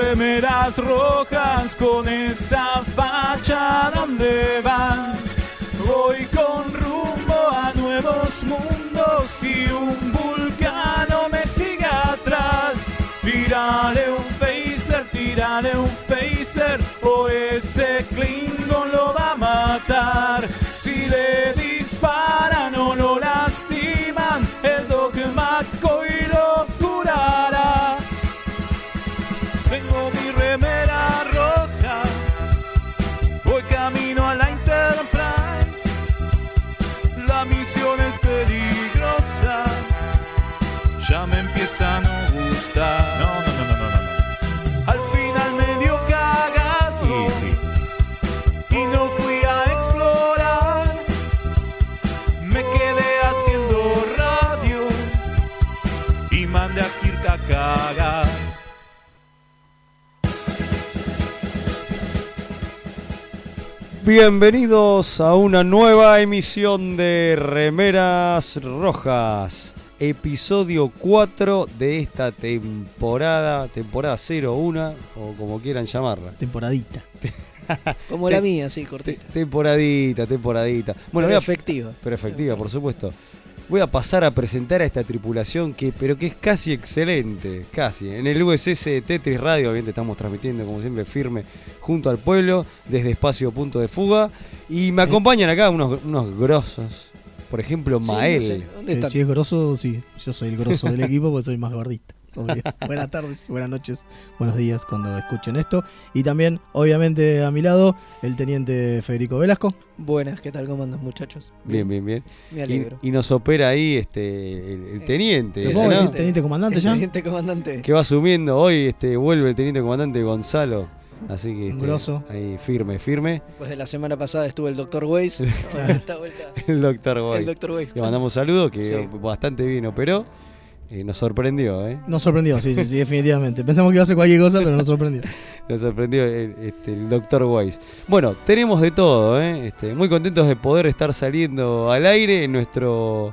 Remeras rojas con esa facha donde van. Voy con rumbo a nuevos mundos y un vulcano me sigue atrás. Tírale un phaser, tírale un phaser o ese Klingon lo va a matar. Bienvenidos a una nueva emisión de Remeras Rojas, episodio 4 de esta temporada, temporada 01 o como quieran llamarla. Temporadita. Como la mía, sí, cortita. Te- temporadita, temporadita. Bueno, Pero efectiva. pero efectiva, por supuesto. Voy a pasar a presentar a esta tripulación que, pero que es casi excelente, casi. En el USS Tetris Radio, obviamente estamos transmitiendo como siempre firme junto al pueblo, desde Espacio Punto de Fuga. Y me acompañan acá unos, unos grosos. Por ejemplo, Sí, Mael. no sé, ¿Dónde Eh, está? si es grosso, sí. Yo soy el grosso del equipo porque soy más gordita. buenas tardes, buenas noches, buenos días cuando escuchen esto. Y también, obviamente, a mi lado, el teniente Federico Velasco. Buenas, ¿qué tal? ¿Cómo andan, muchachos? Bien, bien, bien. Me Y, alegro. y nos opera ahí este el, el teniente. ¿Te puedo ¿no? decir teniente comandante El ya? Teniente comandante. Que va asumiendo hoy, este, vuelve el teniente comandante Gonzalo. Así que Un este, grosso. ahí firme, firme. Después de la semana pasada estuvo el Dr. Weiss. Esta vuelta. El doctor Boy. El Dr. Weiss. Le mandamos saludos, que Sí. bastante bien operó. Nos sorprendió, ¿eh? Nos sorprendió, sí, sí, sí, definitivamente. Pensamos que iba a hacer cualquier cosa, pero nos sorprendió. Nos sorprendió el, este, el doctor Weiss. Bueno, tenemos de todo, ¿eh? Este, muy contentos de poder estar saliendo al aire en nuestro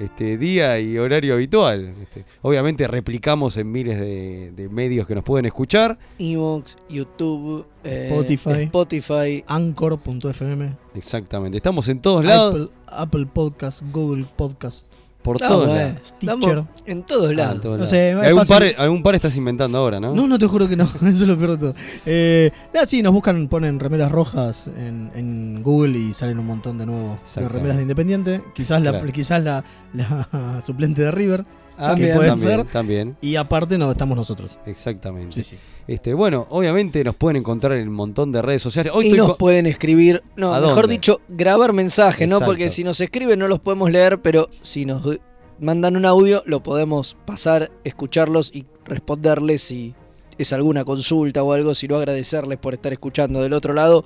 este, día y horario habitual. Este, obviamente replicamos en miles de, de medios que nos pueden escuchar. Evox, YouTube, eh, Spotify. Spotify. Anchor.fm, Exactamente. Estamos en todos lados, Apple, Apple Podcast, Google Podcast, por Ah, todos lados. Estamos en todos Ah, en lados. todos No lados. sé, es algún, par, algún par estás inventando ahora, ¿no? No, no te juro que no, eso es lo peor de todo. Eh, nada, sí, nos buscan, ponen remeras rojas en, en Google y salen un montón de nuevo de Exactamente. remeras de Independiente. Quizás la, Claro. quizás la, la suplente de River. Ah, que bien, también, ser. también. Y aparte no estamos nosotros. Exactamente. Sí, sí. Este, bueno, obviamente nos pueden encontrar en un montón de redes sociales. Hoy y nos pueden escribir, no, ¿A mejor dónde? dicho, grabar mensajes, ¿no? Porque si nos escriben no los podemos leer, pero si nos mandan un audio lo podemos pasar, escucharlos y responderles si es alguna consulta o algo, si no agradecerles por estar escuchando del otro lado.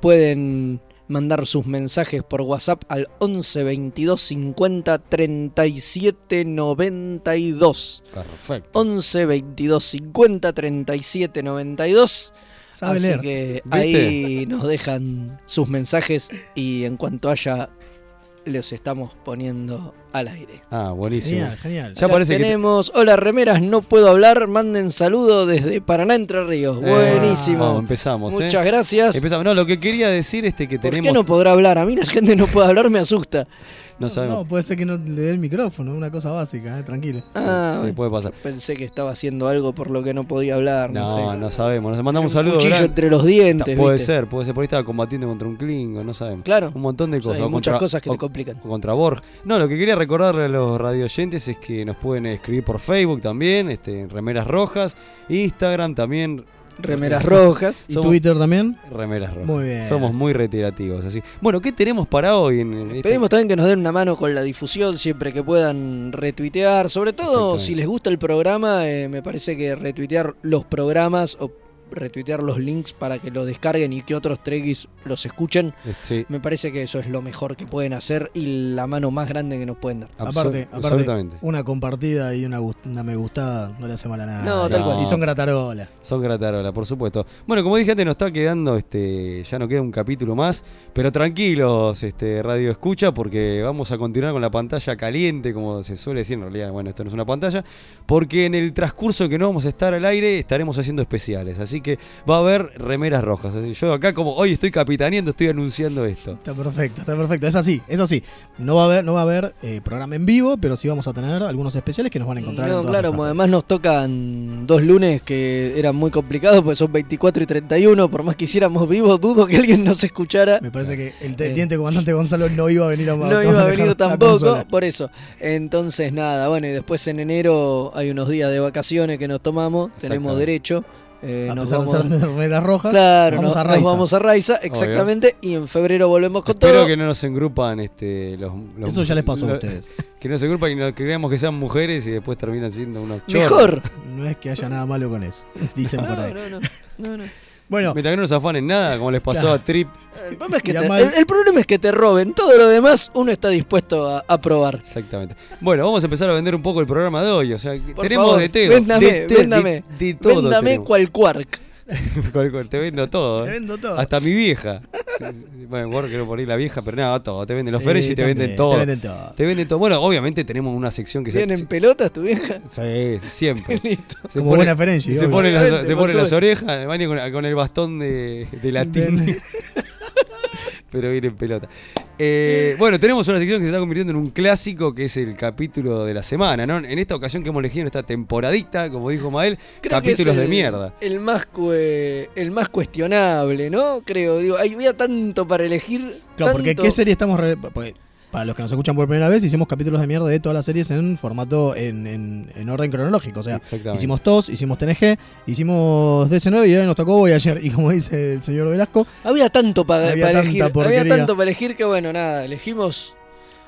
Pueden mandar sus mensajes por WhatsApp al 11 22 50 37 92. Perfecto. 11 22 50 37 92. Sabe Así leer. que ¿Viste? ahí nos dejan sus mensajes y en cuanto haya los estamos poniendo al aire. Ah, buenísimo. Genial, genial. Ya parece que- tenemos, hola remeras, no puedo hablar, manden saludo desde Paraná Entre Ríos. Eh, Buenísimo. vamos, empezamos. ¿eh? Muchas gracias. Empezamos. No, lo que quería decir este que ¿Por tenemos. qué no podrá hablar? A mí la gente no puede hablar, me asusta. No sabemos. No, puede ser que no le dé el micrófono, una cosa básica, eh, tranquilo. Ah, Sí, puede pasar. pensé que estaba haciendo algo por lo que no podía hablar. No, No, sé. no sabemos. Nos mandamos un Un saludo. cuchillo entre los dientes. puede ¿viste? ser, puede ser. Por ahí estaba combatiendo contra un Klingon, no sabemos. Claro. Un montón de O sea, cosas. hay muchas contra- cosas que o- te complican. o contra Borg. No, lo que quería recordarle a los radioyentes es que nos pueden escribir por Facebook también, este, en Remeras Rojas, Instagram también, Remeras rojas. ¿Y Somos- Twitter también? Remeras Rojas. Muy bien. Somos muy retirativos, así. Bueno, ¿qué tenemos para hoy? En, este- Pedimos también que nos den una mano con la difusión siempre que puedan retuitear. Sobre todo si les gusta el programa, eh, me parece que retuitear los programas o retuitear los links para que lo descarguen y que otros trekkies los escuchen. Eh, Sí, Me parece que eso es lo mejor que pueden hacer y la mano más grande que nos pueden dar. absol- Aparte, aparte absolutamente. una compartida y una, una me gustada no le hace mal a nada. No, tal cual. Y son gratarola. Son gratarola, por supuesto. Bueno, como dije antes, nos está quedando, este, ya no queda un capítulo más, pero tranquilos, este, Radio Escucha, porque vamos a continuar con la pantalla caliente, como se suele decir, en realidad, bueno, esto no es una pantalla, porque en el transcurso que no vamos a estar al aire, estaremos haciendo especiales, así que va a haber remeras rojas. Así, yo acá como hoy estoy capitaneando, estoy anunciando esto. Está perfecto, está perfecto. Es así, es así. No va a haber, no va a haber eh, programa en vivo, pero sí vamos a tener algunos especiales que nos van a encontrar. en No, todas claro, además nos tocan dos lunes que eran muy complicados, porque son 24 y 31. Por más que hiciéramos vivos, dudo que alguien nos escuchara. Me parece que el Eh. teniente comandante Gonzalo no iba a venir a No iba a venir tampoco, por eso. Entonces, nada, bueno, y después en enero hay unos días de vacaciones que nos tomamos, tenemos derecho. Eh, A nos pesar vamos, de remeras rojas, claro, vamos nos, a nos vamos a Raiza, exactamente, y en febrero volvemos con Espero todo. que no nos engrupan este, los, los- Eso ya les pasó a ustedes. Que no se engrupan y no creamos que sean mujeres y después terminan siendo unos chorros. Mejor. No es que haya nada malo con eso. Dicen por No, ahí. no, no, no, no. Bueno, Mientras que no nos afanen nada, como les pasó Claro. a Trip. El problema, es que te, mal- el- el problema es que te roben. Todo lo demás uno está dispuesto a, a probar. Exactamente. Bueno, vamos a empezar a vender un poco el programa de hoy. O sea, Por tenemos favor, de todo. véndame, de, véndame. de- de todo. Véndame tenemos. cual quark. Te vendo todo. te ¿eh? vendo todo. Hasta mi vieja. bueno, bueno, quiero poner la vieja, pero nada, todo. Te venden los Sí, y te venden todo. Te venden todo. Te venden todo. Bueno, obviamente tenemos una sección que se- ¿Tienen pelotas tu vieja? Sí, siempre. Listo. Se Como pone- buena Ferengi. Se obvio. pone, las, se pone las orejas, con, con el bastón de, de latín. Pero viene en pelota. Eh, bueno, tenemos una sección que se está convirtiendo en un clásico, que es el capítulo de la semana, ¿no? En esta ocasión que hemos elegido en esta temporadita, como dijo Mael, Creo que es capítulos de mierda. El más, cue- el más cuestionable, ¿no? Creo, digo, hay- había tanto para elegir. Claro, porque ¿qué serie estamos.? re- porque para los que nos escuchan por primera vez, hicimos capítulos de mierda de todas las series en formato, en, en- en orden cronológico. O sea, hicimos TOS, hicimos TNG, hicimos DC9 y ahora nos tocó Voyager. Y como dice el señor Velasco, Había tanto para Había elegir. tanta Había porquería. tanto para elegir que, bueno, nada, elegimos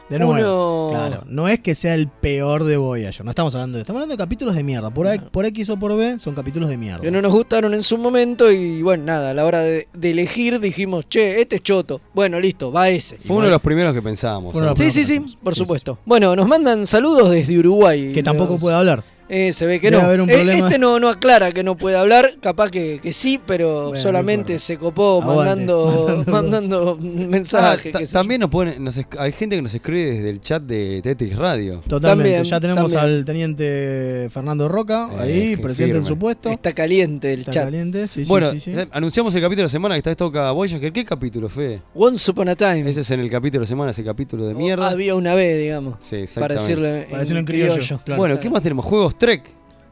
de nuevo. uno. Claro, no es que sea el peor de Voyager, no estamos hablando de Estamos hablando de capítulos de mierda. Por, A- por X o por B son capítulos de mierda. Que no nos gustaron en su momento y, bueno, nada, a la hora de, de elegir dijimos, che, este es choto. Bueno, listo, va ese. Fue uno de los primeros que pensábamos. Sí, sí, sí, por Sí, supuesto. Bueno, nos mandan saludos desde Uruguay. Que tampoco Los- puede hablar. Eh, se ve que Debe no. haber un Eh. Este no, no aclara que no puede hablar, capaz que, que sí, pero Bueno, solamente no se copó Aguante. mandando, Mandando- Ah, mensajes. sé también nos ponen, nos hay gente que nos escribe desde el chat de Tetris Radio. Totalmente. También, ya tenemos también. al teniente Fernando Roca Eh, ahí, que presidente en firme. su puesto. Está caliente el Está chat. caliente, sí, sí, bueno, sí, sí. eh, anunciamos el capítulo de la semana que esta vez toca Voyager. ¿Qué capítulo fue? Once Upon a Time. Ese es en el capítulo de semana, ese capítulo de O mierda. Había una vez, digamos. Sí, Para exactamente. decirlo en, Para decirlo en criollo, claro. Bueno, ¿qué más tenemos? Juegos Trek.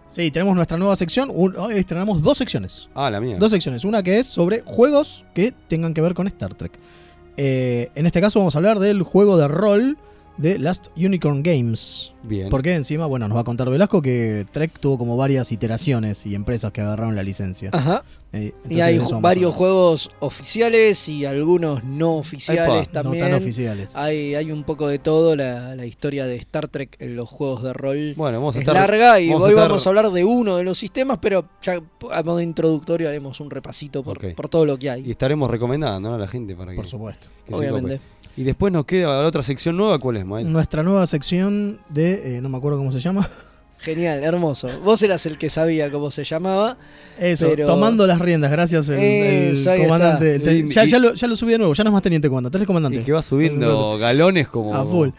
Sí, tenemos nuestra nueva sección. Un- hoy estrenamos dos secciones. Ah, la mía. Dos secciones. Una que es sobre juegos que tengan que ver con Star Trek. Eh, en este caso vamos a hablar del juego de rol de Last Unicorn Games. Bien. Porque encima, bueno, nos va a contar Velasco que Trek tuvo como varias iteraciones y empresas que agarraron la licencia. Ajá. Eh, Y hay varios juegos oficiales y algunos no oficiales Epa, también. No tan oficiales. Hay, hay un poco de todo, la, la historia de Star Trek en los juegos de rol Bueno, vamos a es estar. larga y vamos a hoy estar- vamos a hablar de uno de los sistemas, pero ya a modo introductorio haremos un repasito por, por todo lo que hay, Y estaremos recomendando ¿no? a la gente para que, Por supuesto. que obviamente. Y después nos queda la otra sección nueva. ¿Cuál es, Mael? Nuestra nueva sección de. Eh, no me acuerdo cómo se llama. Genial, hermoso. Vos eras el que sabía cómo se llamaba. Eso, Pero- tomando las riendas, gracias el, Eso, comandante. Y- ya, y- ya lo, ya lo subí de nuevo, ya no es más teniente comandante, tres Y comandantes. que va subiendo galones como. A full.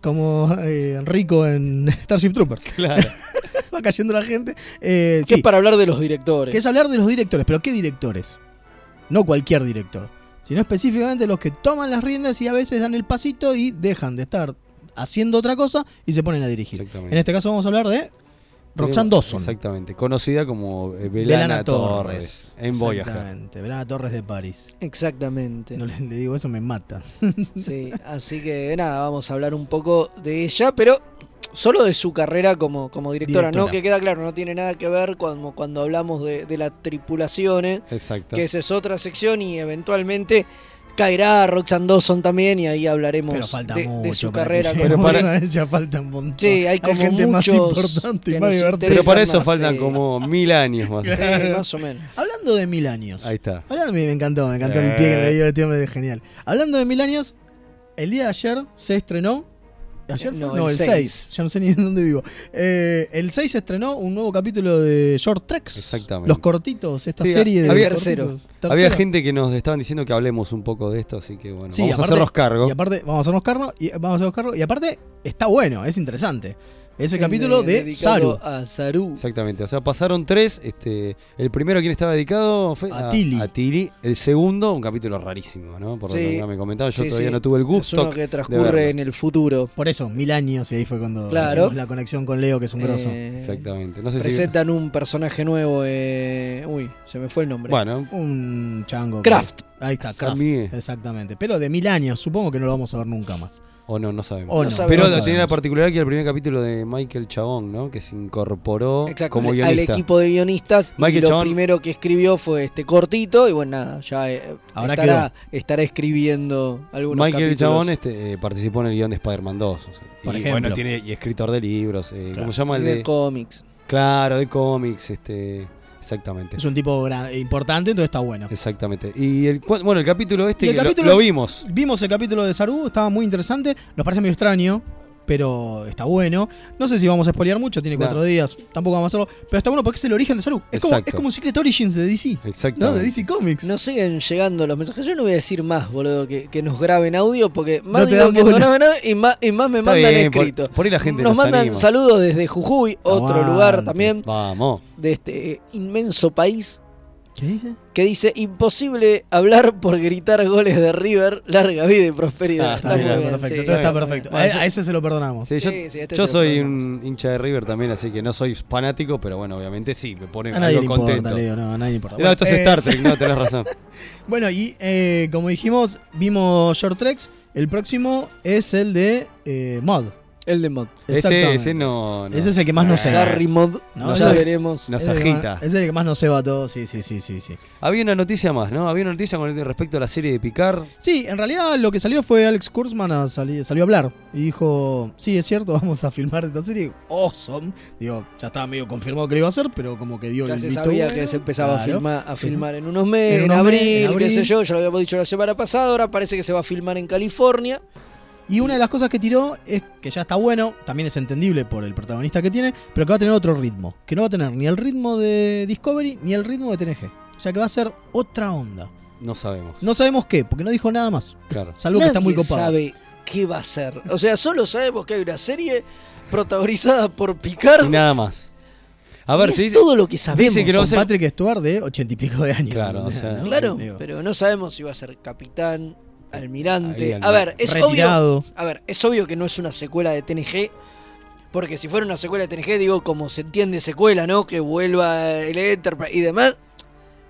Como eh, Rico en Starship Troopers. Claro. Va cayendo la gente. Eh, Que sí, es para hablar de los directores. que es hablar de los directores, pero ¿qué directores? No cualquier director, sino específicamente los que toman las riendas y a veces dan el pasito y dejan de estar haciendo otra cosa y se ponen a dirigir. En este caso vamos a hablar de Roxanne Dawson. Exactamente. Conocida como eh, Belana, Torres. En Voyager. Exactamente, Belana Torres de París. Exactamente. No le, le digo eso, me mata. Sí, así que nada, vamos a hablar un poco de ella, pero solo de su carrera como, como directora, Directora. ¿no? Que queda claro, no tiene nada que ver cuando, cuando hablamos de, de las tripulaciones, Exacto. que esa es otra sección y eventualmente caerá Roxanne Dawson también y ahí hablaremos Pero falta de, mucho. de su para carrera. que Pero para- ella falta un montón. Sí, hay como gente más muchos importante y más divertida. Pero para eso más, faltan sí. como mil años más. Sí, más o menos. Hablando de mil años. Ahí está. Hablando, me encantó, me encantó el Eh. pie que le dio este hombre, genial. Hablando de mil años, el día de ayer se estrenó. ¿Ayer? fue? No, No, el el 6. 6. Ya no sé ni en dónde vivo. Eh, el 6 se estrenó un nuevo capítulo de Short Treks. Exactamente. Los cortitos, esta Sí, serie de. había- Tercero. Había gente que nos estaban diciendo que hablemos un poco de esto, así que bueno, Sí, vamos aparte- a hacernos cargo. Y aparte, vamos a hacernos cargo. Y, vamos a hacernos cargo. Y aparte, está bueno, es interesante. Es el capítulo de dedicado Saru. A Saru. Exactamente, o sea, pasaron tres. Este, el primero, ¿a quién estaba dedicado? Fue A Tilly. A Tilly. El segundo, un capítulo rarísimo, ¿no? Por lo que me comentaban, yo Sí, todavía sí. no tuve el Es gusto. uno que transcurre en el futuro. Por eso, mil años. Y ahí fue cuando Claro. hicimos la conexión con Leo, que es un grosso. Eh, Exactamente. No sé si. Presentan un personaje nuevo. eh, Uy, se me fue el nombre. Bueno, Un chango. Kraft. Ahí está, Kraft. Exactamente. Pero de mil años, supongo que no lo vamos a ver nunca más. o no, no sabemos. O no. Pero No sabemos. la particularidad que el primer capítulo de Michael Chabón, ¿no? Que se incorporó Exacto, como al guionista. equipo de guionistas y Michael lo Chabón- primero que escribió fue este cortito y bueno nada ya eh, Ahora estará, estará escribiendo algunos Michael capítulos. Chabón este, eh, participó en el guion de Spider-Man 2. o sea, Por y, ejemplo. Bueno, tiene y escritor de libros. eh, Claro. ¿Cómo se llama el de de? cómics Claro, de cómics. Este, exactamente. Es un tipo gran- importante, entonces está bueno. Exactamente. Y el, bueno, el capítulo este el que lo- capítulo- lo, vimos. Vimos el capítulo de Saru, estaba muy interesante. Nos parece medio extraño, pero está bueno. No sé si vamos a spoilear mucho, tiene No. cuatro días, tampoco vamos a hacerlo. Pero está bueno porque es el origen de Saru. Es como, Exacto. es como un Secret Origins de DC, ¿no? Exactamente. De DC Comics. nos siguen llegando los mensajes yo no voy a decir más boludo que, que nos graben audio porque más No digo que nos bola. graben audio y más, y más me Está mandan bien, por- escrito Por, ahí la gente nos nos mandan anima. saludos desde Jujuy otro Aguante. lugar también Vamos. de este inmenso país ¿Qué dice? que dice imposible hablar por gritar goles de River, larga vida y prosperidad. Ah, Está, Está bien, muy bien, perfecto. sí. todo está Bueno, perfecto. bueno, a, ese se lo perdonamos. Sí, yo, Sí, este yo soy un hincha de River también, así que no soy fanático, pero bueno, obviamente sí, me pone A nadie le algo importa, contento. Leo, no, a nadie le importa. No, esto es eh, Star Trek, no, tenés razón. Bueno, y eh, como dijimos, vimos Short Treks. El próximo es el de eh, Mod. El de Mod. Ese, no, no. Ese es el que más nos ceba. Harry Mod, No, ya ese- veremos. Nos Es el que más- agita. Es el que más nos ceba a todos, sí, sí, sí, sí, sí. Había una noticia más, ¿no? Había una noticia con respecto a la serie de Picard. Sí, en realidad lo que salió fue Alex a sali- salió a hablar y dijo, sí, es cierto, vamos a filmar esta serie. Awesome. Digo, ya estaba medio confirmado que lo iba a hacer, pero como que dio Ya el se visto sabía bueno. que se empezaba a, filmar, a en unos meses, En en, abril, en qué sé abril. yo, ya lo habíamos dicho la semana pasada, ahora parece que se va a filmar en California. Y una de las cosas que tiró es que ya está bueno, también es entendible por el protagonista que tiene, pero que va a tener otro ritmo. Que no va a tener ni el ritmo de Discovery ni el ritmo de TNG. O sea que va a ser otra onda. No sabemos. No sabemos qué, porque no dijo nada más. Claro. Salvo que está muy Nadie copado. sabe qué va a ser. O sea, solo sabemos que hay una serie protagonizada por Picard. Y nada más. A ver, y si es dice- todo lo que sabemos. dice que no va a Con ser- Patrick Stewart de ochenta y pico de años. Claro, o sea, ¿no? Claro, pero no sabemos si va a ser capitán, almirante. Ahí, a ver, es obvio, a ver, es obvio que no es una secuela de TNG. Porque si fuera una secuela de TNG, digo, como se entiende secuela, ¿no? Que vuelva el Enterprise y demás.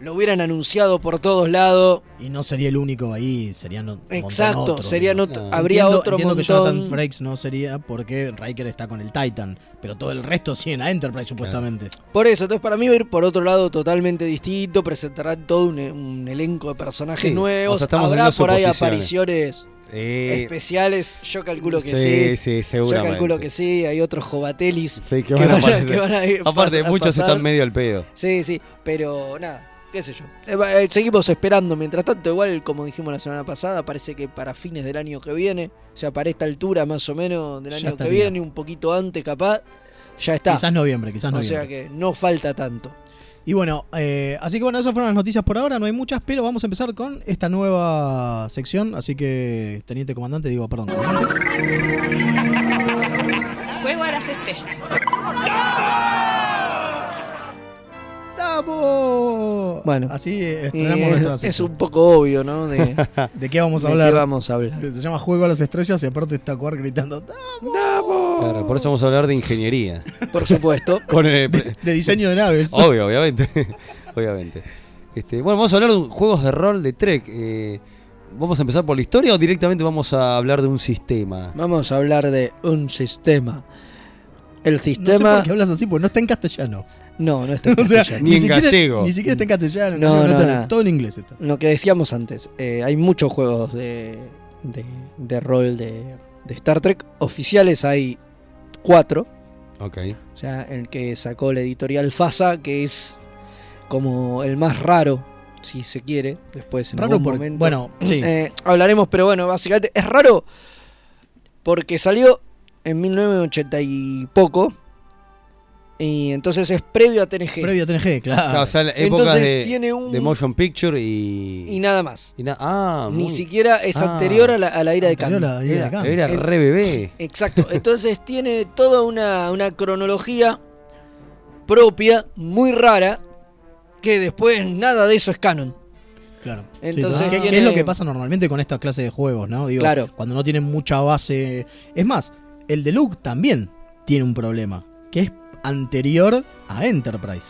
Lo hubieran anunciado por todos lados. Y no sería el único ahí, serían un montón Exacto, otros, serían otro- No. habría entiendo, otro entiendo que Jonathan montón. Frakes no sería porque Riker está con el Titan, pero todo el resto sí en la Enterprise supuestamente. Por eso, entonces para mí va a ir por otro lado totalmente distinto. Presentarán todo un, un elenco de personajes Sí, nuevos. o sea, estamos Habrá por ahí apariciones Eh, especiales. Yo calculo que sí, sí. sí, Yo calculo que sí. Hay otros jovatelis Sí, que van a van a, aparecer. que van a ir Aparte, a muchos pasar. están medio al pedo. Sí, sí, pero nada, qué sé yo. Eh, eh, Seguimos esperando. Mientras tanto, igual, como dijimos la semana pasada, parece que para fines del año que viene, o sea, para esta altura más o menos del Ya año que viene, un poquito antes capaz, ya está. Quizás noviembre, quizás o noviembre. sea que no falta tanto. Y bueno, eh, así que bueno, esas fueron las noticias por ahora, no hay muchas, pero vamos a empezar con esta nueva sección, así que teniente comandante, digo, perdón, comandante. Juego a las estrellas. ¡Tamo! Bueno. así eh, estrenamos nuestra es, un poco obvio, ¿no? De, ¿De qué vamos a de hablar? qué vamos a hablar. Se llama Juego a las Estrellas y aparte está Cuar gritando ¡Tamo! Claro, por eso vamos a hablar de ingeniería. Por supuesto. Con el- De diseño de naves. Obvio, obviamente. obviamente. Este, bueno, vamos a hablar de juegos de rol de Trek. Eh, ¿Vamos a empezar por la historia o directamente vamos a hablar de un sistema? Vamos a hablar de un sistema. El No sé sistema. por qué hablas así, porque no está en castellano. No, no está en o sea, castellano. Ni en siquiera, gallego. Ni siquiera está en castellano. No, no, no, está- todo en inglés está. Lo que decíamos antes, eh, hay muchos juegos de, de, de rol de, de Star Trek. Oficiales hay cuatro. Ok. O sea, el que sacó la editorial FASA, que es como el más raro, si se quiere, después en Raro algún porque, momento. bueno, sí. Eh, hablaremos, pero bueno, básicamente es raro porque salió en 1980 y poco. Y entonces es previo a TNG. Previo a TNG, claro. Claro, o sea, épocas entonces de, tiene un. de motion picture y. y nada más. y na- ah, Ni muy- siquiera es Ah. anterior a la, a la ira de Anterior Khan. a la ira de Era, era re bebé. Exacto. Entonces tiene toda una, una cronología propia, muy rara, que después nada de eso es canon. Claro. Entonces ¿Qué, tiene- es lo que pasa normalmente con esta clase de juegos, no? Digo, Claro. Cuando no tienen mucha base. Es más, el de Luke también tiene un problema, que es anterior a Enterprise.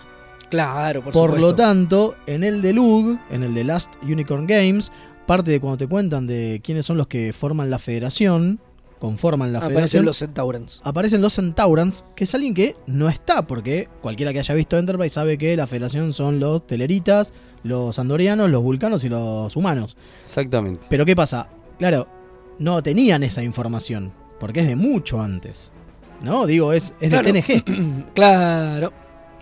Claro, por, Por, lo tanto, en el de Luke, en el de Last Unicorn Games, parte de cuando te cuentan de quiénes son los que forman la federación, conforman la Aparecen federación, los Centaurans. aparecen los Centaurans, que es alguien que no está, porque cualquiera que haya visto Enterprise sabe que la federación son los teleritas, los andorianos, los vulcanos y los humanos. Exactamente. Pero ¿qué pasa? Claro, no tenían esa información, porque es de mucho antes. ¿No? Digo, es, es Claro. de TNG. Claro.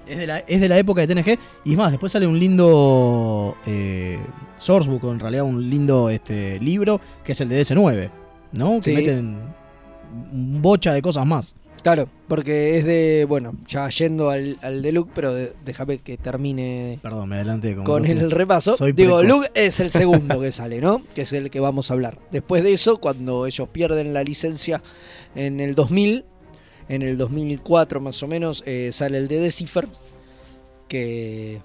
Es de, la, es de la época de TNG. Y es más, después sale un lindo eh, sourcebook, o en realidad un lindo este, libro, que es el de DS9. ¿No? Que Sí. meten un bocha de cosas más. Claro, porque es de, bueno, ya yendo al, al de Luke, pero de- déjame que termine Perdón, me adelanté con, con el repaso. Soy Digo, precoz. Luke es el segundo que sale, ¿no? Que es el que vamos a hablar. Después de eso, cuando ellos pierden la licencia en el 2000, en el 2004 más o menos, eh, sale el de Decipher, que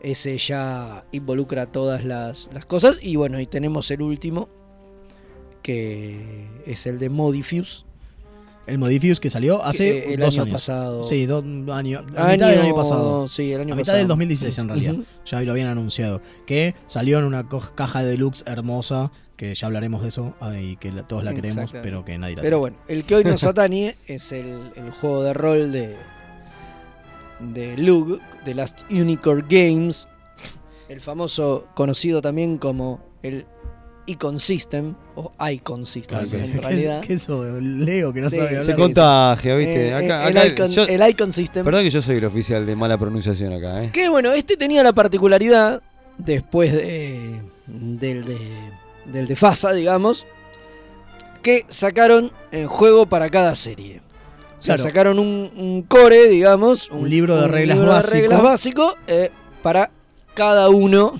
ese ya involucra todas las, las cosas. Y bueno, y tenemos el último, que es el de Modifuse. El Modifius que salió hace que, eh, el dos año años. pasado. Sí, dos años. A mitad del año pasado. Sí, el año A mitad pasado. del 2016 en realidad. Ya lo habían anunciado. Que salió en una caja de deluxe hermosa. Que ya hablaremos de eso. ah, Y que la- todos la queremos, pero que nadie la Pero tiene. bueno, el que hoy nos atañe es el, el juego de rol de, de Lug, de Last Unicorn Games, el famoso conocido también como el Icon System, o Icon System Claro, en que- realidad. que eso, Leo, que no Sí, sabe hablar. Se contagia, ¿viste? Eh, Acá- el, acá Icon, yo- el Icon System. Perdón que yo soy el oficial de mala pronunciación acá, ¿eh? Que bueno, este tenía la particularidad, después de, del, de, del de FASA, digamos, que sacaron el juego para cada serie. O sea, Claro. sacaron un, un core, digamos, Un libro de reglas libro de básico. reglas básico eh, para cada uno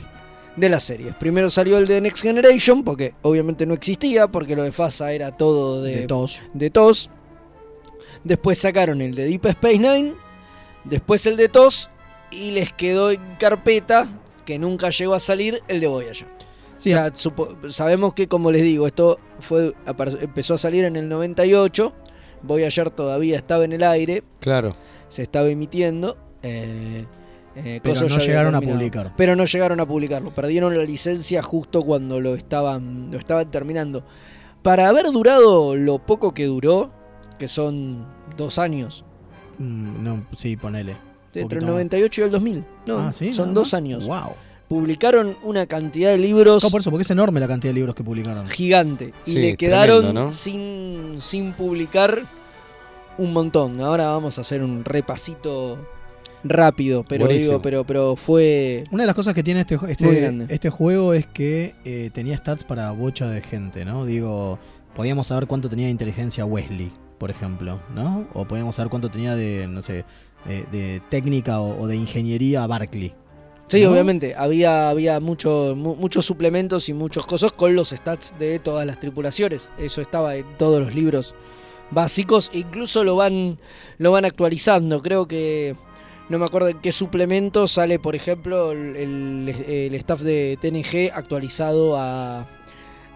de las series. Primero salió el de Next Generation, porque obviamente no existía, porque lo de FASA era todo de tos. de TOS. Después sacaron el de Deep Space Nine. Después el de TOS. Y les quedó en carpeta, que nunca llegó a salir, el de Voyager. Sí, o sea, supo- sabemos que, como les digo, esto fue empezó a salir en el 98. Voyager todavía estaba en el aire, Claro. se estaba emitiendo. eh, eh, pero no llegaron a publicar. Pero no llegaron a publicarlo. Perdieron la licencia justo cuando lo estaban, lo estaban terminando. Para haber durado lo poco que duró, que son dos años, Mm, no, sí, ponele. entre el más. 98 y el 2000. No, Ah, ¿sí? son ¿Nada dos más? años. Wow. Publicaron una cantidad de libros No, por eso, porque es enorme la cantidad de libros que publicaron. gigante. Y Sí, le quedaron tremendo, ¿no? sin, sin publicar un montón. Ahora vamos a hacer un repasito rápido, pero Buenísimo. digo, pero, pero fue. Una de las cosas que tiene este, este, este juego es que eh, tenía stats para bocha de gente, ¿no? Digo, podíamos saber cuánto tenía de inteligencia Wesley, por ejemplo, ¿no? O podíamos saber cuánto tenía de, no sé, eh, de técnica o, o de ingeniería Barclay. Sí, ¿no? obviamente. Había, había mucho, mu- muchos suplementos y muchos cosas con los stats de todas las tripulaciones. Eso estaba en todos los libros básicos. Incluso lo van, lo van actualizando. Creo que. No me acuerdo en qué suplemento sale, por ejemplo, el, staff de TNG actualizado a,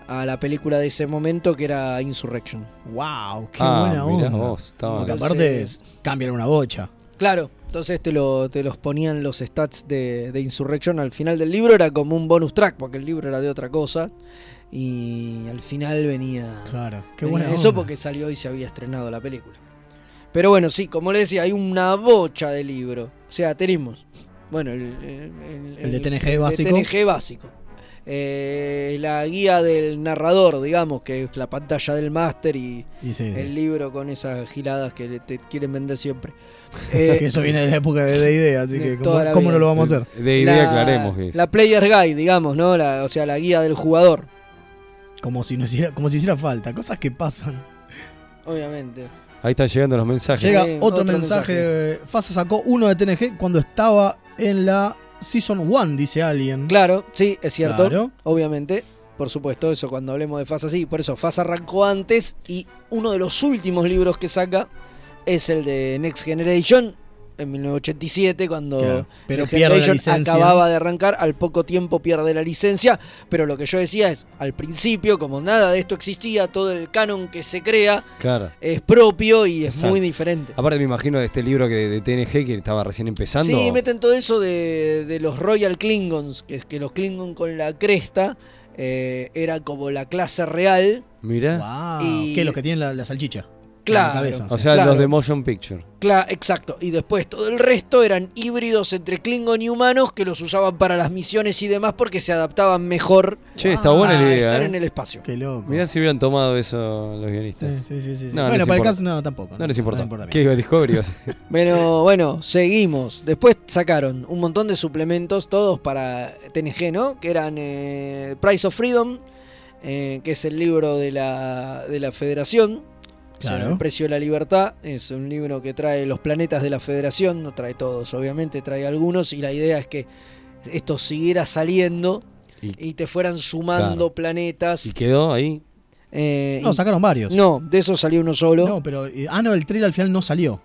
a la película de ese momento que era Insurrection. ¡Wow! ¡Qué ah, buena onda! vos, Porque aparte cambian una bocha. Claro, entonces te, lo, te los ponían los stats de, de Insurrection al final del libro, era como un bonus track, porque el libro era de otra cosa. Y al final venía, Claro, qué venía buena eso onda. porque salió y se había estrenado la película. Pero bueno, sí, como le decía, hay una bocha de libro. O sea, tenemos, bueno, el, El de TNG básico. TNG básico. Eh, la guía del narrador, digamos, que es la pantalla del máster y Y sí, el libro con esas giladas que te quieren vender siempre. que Eh, eso viene de la época de D&D, así que ¿cómo, no lo vamos a hacer? De idea aclaremos que es. la Player Guide, digamos, ¿no? La- o sea, la guía del jugador, Como si, no hiciera, como si hiciera falta, cosas que pasan. obviamente. Ahí están llegando los mensajes. Llega Sí, otro, otro mensaje. Fasa sacó uno de TNG cuando estaba en la Season 1, dice alguien. Claro, sí, es cierto. Claro. Obviamente, por supuesto, eso cuando hablemos de FAS así. Por eso, FAS arrancó antes y uno de los últimos libros que saca es el de Next Generation en 1987, cuando Claro, pero pierde la licencia. acababa de arrancar, al poco tiempo pierde la licencia. Pero lo que yo decía es, al principio, como nada de esto existía, todo el canon que se crea Claro. es propio y es Exacto. muy diferente. Aparte me imagino de este libro que de TNG que estaba recién empezando. Sí, meten todo eso de, de los Royal Klingons, que, que los Klingons con la cresta eh, era como la clase real. Mirá. Wow. Y- ¿Qué? Los que tienen la, la salchicha. Claro. Cabeza. O sea, Claro. los de Motion Picture. Cla- exacto. Y después todo el resto eran híbridos entre Klingon y humanos que los usaban para las misiones y demás porque se adaptaban mejor Che, está buena a la idea. estar ¿eh? en el espacio. Qué loco. Mirá si hubieran tomado eso los guionistas. Sí, sí, sí, sí, sí. No, no bueno, para el caso, no, tampoco. No les importa. mí. ¿Qué Discovery? Bueno, bueno, seguimos. Después sacaron un montón de suplementos, todos para TNG, ¿no? Que eran eh, Price of Freedom, eh, que es el libro de la, de la Federación. Claro. el precio de la libertad es un libro que trae los planetas de la Federación, no trae todos, obviamente, trae algunos, y la idea es que esto siguiera saliendo y, y te fueran sumando Claro. planetas. y quedó ahí. eh, No, y- sacaron varios. no, de eso salió uno solo. No, pero. eh, Ah, no, el trailer al final no salió.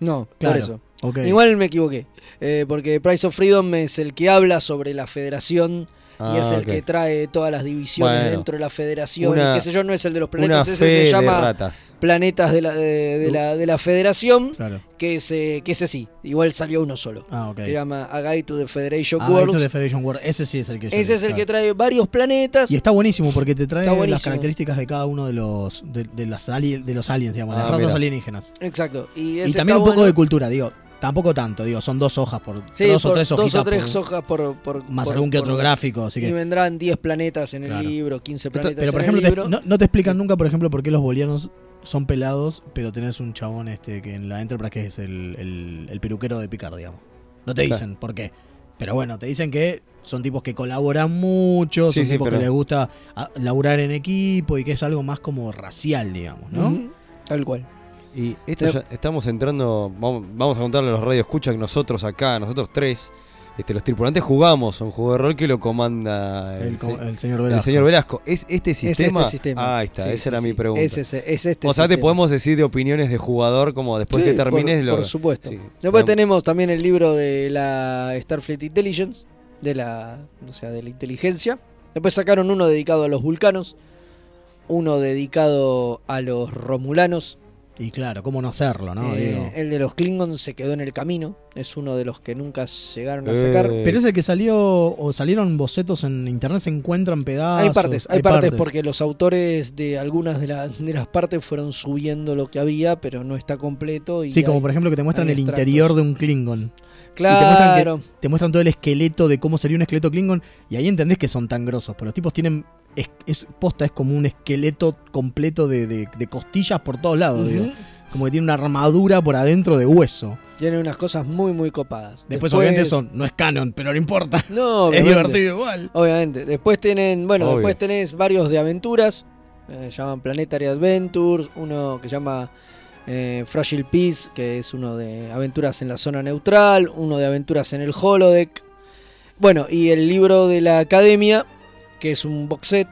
No, Claro. por eso. Igual me equivoqué, eh, porque Price of Freedom es el que habla sobre la federación y es Ah, el que trae todas las divisiones Bueno. dentro de la federación Una- y qué sé yo, no es el de los planetas, ese se llama ratas. Planetas de la, de, de la, de la Federación, Claro. que, ese, que ese sí, igual salió uno solo. Ah, ok. Se llama A Guide to the Federation Ah, de Federation World. Ese sí es el que yo Ese vi, es el claro. que trae varios planetas. Y está buenísimo porque te trae las características de cada uno de los de, de las ali- de los aliens, digamos, Ah, las razas mira. alienígenas. Exacto. Y, también un poco bueno. de cultura, digo, tampoco tanto, digo, son dos hojas por Sí, dos o tres dos hojitas o tres por- hojas por, por- más por- algún que por- otro gráfico, así Y que vendrán 10 planetas en el Claro. libro, 15 Pero, planetas pero, por en ejemplo, el te- libro. no, no te explican nunca, por ejemplo, por qué los bolianos son pelados, pero tenés un chabón este que en la Enterprise que es el, el- el peluquero de Picard, digamos. No te Claro. dicen por qué. Pero bueno, te dicen que son tipos que colaboran mucho, Sí, son sí, tipos pero- que les gusta ah, laburar en equipo y que es algo más como racial, digamos, ¿no? Tal cual. Y esto ya estamos entrando, vamos, vamos a contarle a los radio escucha que nosotros acá, nosotros tres, este, los tripulantes jugamos a un juego de rol que lo comanda el, El, co- se- el señor el Velasco. señor Velasco. ¿Es este Es sistema? este sistema. Ah, ahí está, Sí, esa sí, era sí. mi pregunta. Es, ese- es este o sea, te podemos decir de opiniones de jugador como después que termines por, lo por supuesto. Después tenemos también el libro de la Starfleet Intelligence, de la, o sea, de la inteligencia. Después sacaron uno dedicado a los vulcanos, uno dedicado a los romulanos. Y claro, ¿cómo no hacerlo, no? Eh, Digo. el de los Klingons se quedó en el camino, es uno de los que nunca llegaron a Eh, sacar. Pero es el que salió, o salieron bocetos en internet, se encuentran pedazos. Hay partes, hay, partes, porque los autores de algunas de, la- de las partes fueron subiendo lo que había, pero no está completo. Y Sí, como hay- por ejemplo que te muestran el extractos. interior de un Klingon. Claro, Te muestran todo el esqueleto de cómo sería un esqueleto Klingon. Y ahí entendés que son tan grosos. Pero los tipos tienen. Es, es- posta, es como un esqueleto completo de, de- de costillas por todos lados. Digo. Como que tiene una armadura por adentro de hueso. tiene unas cosas muy, muy copadas. Después, obviamente, eso no es canon, pero no importa. No, es divertido igual. Obviamente. Después tienen, bueno, Obvio. después tenés varios de aventuras. eh, llaman Planetary Adventures. Uno que llama eh, Fragile Peace, que es uno de aventuras en la zona neutral. Uno de aventuras en el holodeck. Bueno, y el libro de la academia, que es un box set.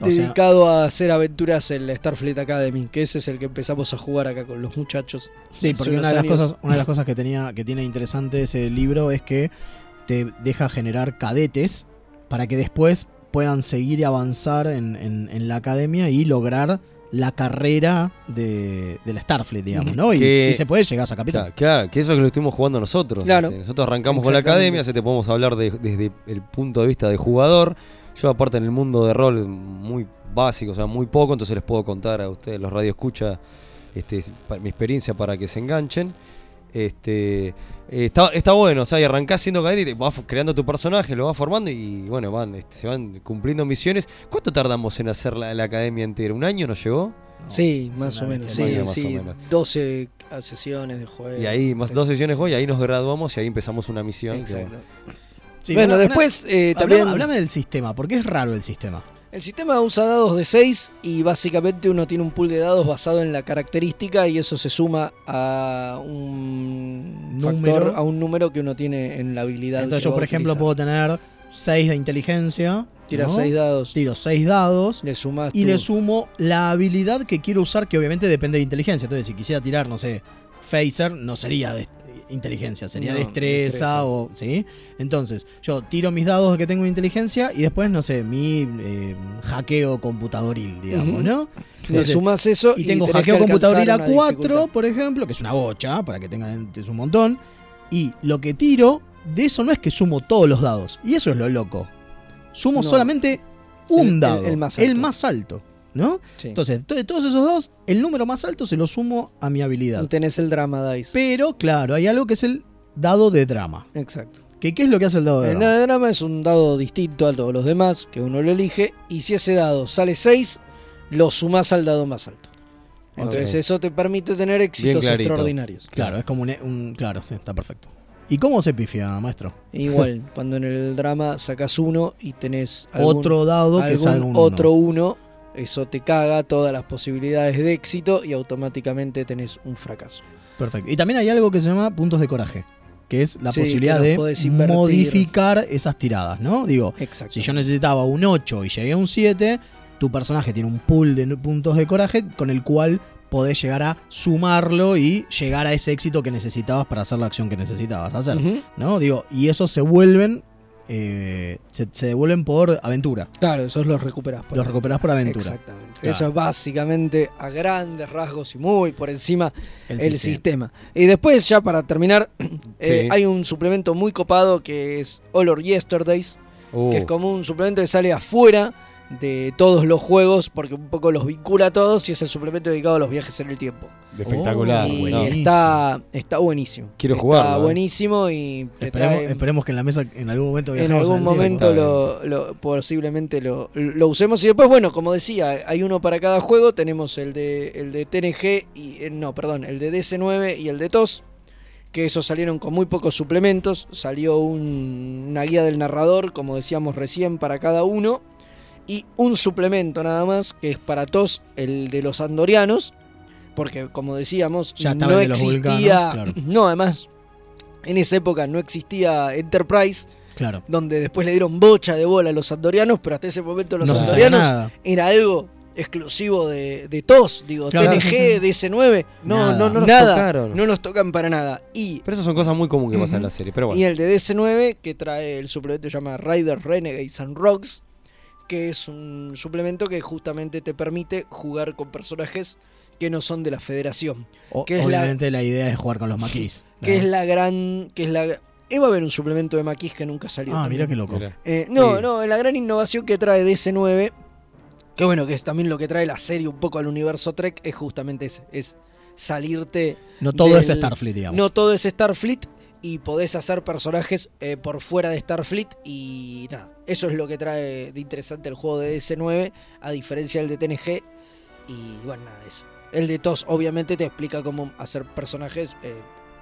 O sea- dedicado a hacer aventuras en la Starfleet Academy, que ese es el que empezamos a jugar acá con los muchachos. Sí, porque una de las cosas, una de las cosas que tenía, que tiene interesante ese libro es que te deja generar cadetes para que después puedan seguir y avanzar en, en- en la academia y lograr la carrera de, de la Starfleet, digamos, ¿no? Y Que- si se puede, llegás a capitán. Claro, claro, que eso es que lo estuvimos jugando nosotros. Claro. Nosotros arrancamos con la academia, así te podemos hablar de- desde el punto de vista de jugador. Yo aparte en el mundo de rol muy básico, o sea, muy poco, entonces les puedo contar a ustedes, los radio escucha, este, mi experiencia para que se enganchen. Este, eh, está, está bueno, o sea, y arrancás siendo cadete y te vas creando tu personaje, lo vas formando y bueno, van, este, se van cumpliendo misiones. ¿Cuánto tardamos en hacer la, la academia entera? ¿Un año nos llegó? Sí, más o menos. Sí, más sí. o menos. 12 sesiones de juego. Y ahí, más dos sesiones sesiones. voy, y ahí nos graduamos y ahí empezamos una misión. que, Exacto. Sí, bueno, después eh, una- también. hablame, hablame del sistema, porque es raro el sistema. El sistema usa dados de 6 y básicamente uno tiene un pool de dados basado en la característica y eso se suma a un Número. factor, a un número que uno tiene en la habilidad. Entonces yo, por ejemplo, utilizar. puedo tener 6 de inteligencia. Tiras ¿no? 6 dados, Tiro 6 dados. le sumas Y le sumo la habilidad que quiero usar, que obviamente depende de inteligencia. Entonces, si quisiera tirar, no sé, Phaser, no sería de inteligencia, sería No, destreza, destreza. o. ¿Sí? Entonces, yo tiro mis dados que tengo de inteligencia y después, no sé, mi eh, hackeo computadoril, digamos. ¿no? le Entonces, sumas eso y tengo tenés que hackeo computadoril a alcanzar una 4, dificultad. por ejemplo, que es una bocha, para que tengan es un montón. Y lo que tiro, de eso no es que sumo todos los dados. Y eso es lo loco. Sumo No. solamente un El- dado. el más alto, ¿no? Sí. Entonces, to- de todos esos dos, el número más alto se lo sumo a mi habilidad. tenés el drama dice. Pero, claro, hay algo que es el dado de drama. Exacto. ¿Qué, qué es lo que hace el dado de El drama? dado de drama es un dado distinto a todos los demás, que uno lo elige, y si ese dado sale 6, lo sumás al dado más alto. Entonces eso te permite tener éxitos extraordinarios. Claro, es como un, un- Claro, sí, está perfecto. ¿Y cómo se pifia, maestro? Igual, cuando en el drama sacas uno y tenés algún, Otro dado que algún salga un otro uno. Eso te caga todas las posibilidades de éxito y automáticamente tenés un fracaso. Perfecto. Y también hay algo que se llama puntos de coraje, que es la Sí, posibilidad de modificar esas tiradas, ¿no? Digo, si yo necesitaba un 8 y llegué a un 7, tu personaje tiene un pool de puntos de coraje con el cual podés llegar a sumarlo y llegar a ese éxito que necesitabas para hacer la acción que necesitabas hacer. ¿no? Digo, y esos se vuelven, eh, se, se devuelven por aventura. Claro, esos los recuperás. por Los recuperás por aventura. Exactamente. Claro. Eso es básicamente a grandes rasgos y muy por encima El, el, sistema. sistema. Y después, ya para terminar, eh, Sí. hay un suplemento muy copado que es All or Yesterdays, Uh, que es como un suplemento que sale afuera de todos los juegos, porque un poco los vincula a todos y es el suplemento dedicado a los viajes en el tiempo. espectacular. Oh, y buenísimo. está, está buenísimo. Quiero está jugarlo, eh. buenísimo y te Esperemos, trae- esperemos que en la mesa en algún momento en algún momento Está lo, lo- posiblemente lo, lo usemos y después bueno como decía hay uno para cada juego tenemos el de el de TNG y eh, no perdón el de DC9 y el de TOS que esos salieron con muy pocos suplementos salió un- una guía del narrador como decíamos recién para cada uno y un suplemento nada más que es para TOS el de los andorianos porque como decíamos Ya no los existía vulcanos, claro. no además en esa época no existía Enterprise Claro. donde después le dieron bocha de bola a los andorianos, pero hasta ese momento los no andorianos era algo exclusivo de, de TOS, digo, Claro, TNG, sí. DC9, No, Nada. no, no nos nada, tocaron. no nos tocan para nada. Y, Pero esas son cosas muy comunes que pasan en la serie. Pero y bueno. el de DC9, que trae el suplemento que se llama Riders, Renegades and Rocks, que es un suplemento que justamente te permite jugar con personajes que no son de la federación. O- que es la- obviamente la... idea es jugar con los maquis. Que ¿no? es la gran... que es la Iba a haber un suplemento de Maquis que nunca salió. Ah, mira qué loco. Eh, no, Sí. no, la gran innovación que trae DC9, que bueno, que es también lo que trae la serie un poco al universo Trek, es justamente ese, es salirte, No todo del- es Starfleet, digamos. no todo es Starfleet y podés hacer personajes eh, por fuera de Starfleet y nada, eso es lo que trae de interesante el juego de DC9, a diferencia del de TNG y bueno, nada, eso. El de TOS obviamente te explica cómo hacer personajes eh,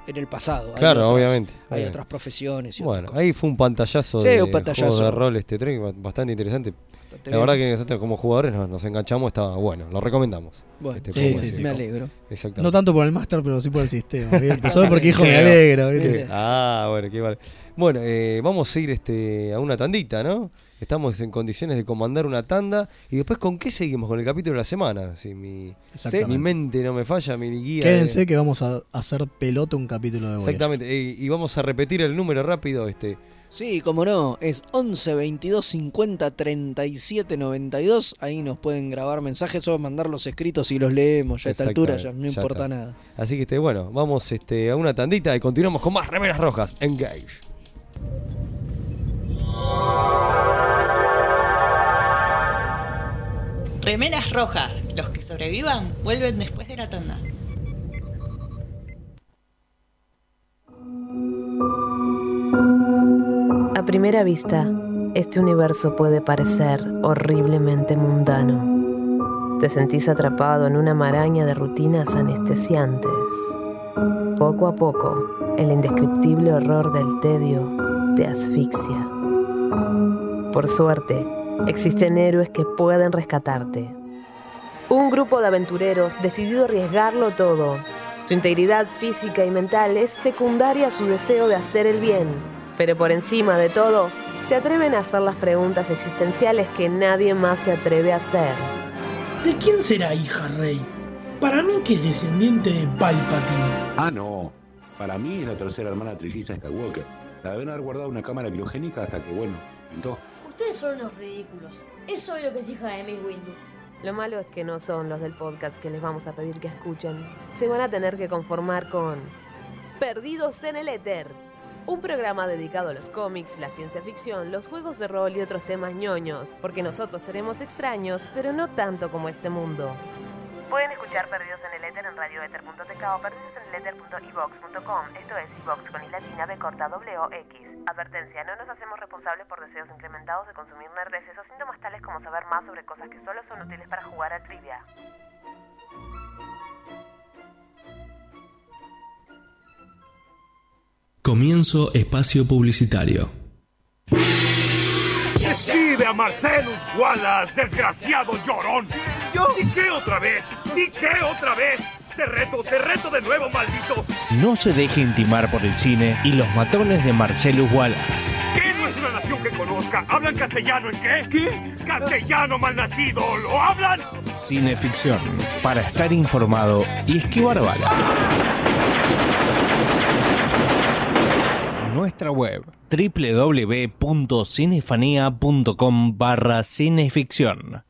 en el pasado. Hay Claro, otras- obviamente. Hay obviamente. otras profesiones y Bueno, otras cosas. ahí fue un pantallazo Sí, de un pantallazo. juego de rol este tren bastante interesante. Bastante La bien. verdad que nosotros como jugadores nos, nos enganchamos, estaba bueno, lo recomendamos. Bueno, Este Sí, sí, me alegro. Exactamente. No tanto por el máster, pero sí por el sistema. ¿viste? Solo porque hijo me alegra. ¿viste? Ah, bueno, qué vale. Bueno, eh, vamos a ir este, a una tandita, ¿no? Estamos en condiciones de comandar una tanda. ¿Y después con qué seguimos? Con el capítulo de la semana. Si mi, Exactamente. mi mente no me falla, mi guía. Quédense de- que vamos a hacer pelota un capítulo de Voyager. Exactamente. eh, y vamos a repetir el número rápido. Este, Sí, como no, es 11 22 50 37 92. Ahí nos pueden grabar mensajes o mandarlos escritos y los leemos. Ya a esta altura ya no ya importa está. nada. así que este, bueno, vamos este, a una tandita y continuamos con más remeras rojas. Engage. Remeras rojas. Los que sobrevivan vuelven después de la tanda. Primera vista, este universo puede parecer horriblemente mundano. Te sentís atrapado en una maraña de rutinas anestesiantes. Poco a poco, el indescriptible horror del tedio te asfixia. Por suerte, existen héroes que pueden rescatarte. Un grupo de aventureros decidido a arriesgarlo todo. Su integridad física y mental es secundaria a su deseo de hacer el bien. Pero por encima de todo, se atreven a hacer las preguntas existenciales que nadie más se atreve a hacer. ¿De quién será hija Rey? Para mí que es descendiente de Palpatine. Ah, no. Para mí es la tercera hermana trilliza Skywalker. La deben haber guardado una cámara criogénica hasta que, bueno, pintó. Ustedes son unos ridículos. Es obvio que es hija de Miss Windu. Lo malo es que no son los del podcast que les vamos a pedir que escuchen. Se van a tener que conformar con Perdidos en el Éter. Un programa dedicado a los cómics, la ciencia ficción, los juegos de rol y otros temas ñoños, porque nosotros seremos extraños, pero no tanto como este mundo. Pueden escuchar Perdidos en el Éter en radioether.tk o perdidoseneleter.evox.com. Esto es iVox con i latina b corta w x. Advertencia, no nos hacemos responsables por deseos incrementados de consumir nerdeces o síntomas tales como saber más sobre cosas que solo son útiles para jugar a trivia. Comienzo espacio publicitario. Escribe a Marcelus Wallace, desgraciado llorón. ¿Yo? ¿Y qué otra vez? ¿Y qué otra vez? Te reto, te reto de nuevo, maldito. No se deje intimar por el cine y los matones de Marcelus Wallace. ¿Qué no es una nación que conozca? ¿Hablan castellano en qué? ¿Qué? Castellano malnacido. ¿Lo hablan? Cineficción. Para estar informado y esquivar balas. Nuestra web www.cinefanía.com barra cineficción.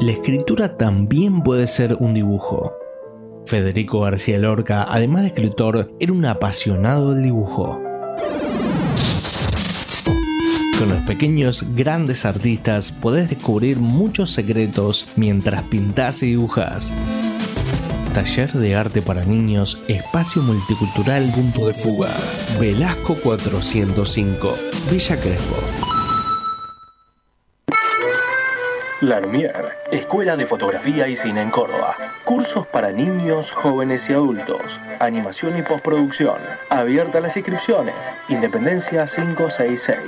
La escritura también puede ser un dibujo. Federico García Lorca, además de escritor, era un apasionado del dibujo. Con los pequeños grandes artistas podés descubrir muchos secretos mientras pintás y dibujas. Taller de arte para niños, espacio multicultural Punto de Fuga, Velasco 405, Villa Crespo. La Lumière, Escuela de Fotografía y Cine en Córdoba. Cursos para niños, jóvenes y adultos. Animación y postproducción. Abierta las inscripciones. Independencia 566.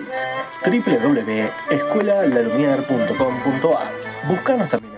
www.escuelalalumière.com.ar Búscanos también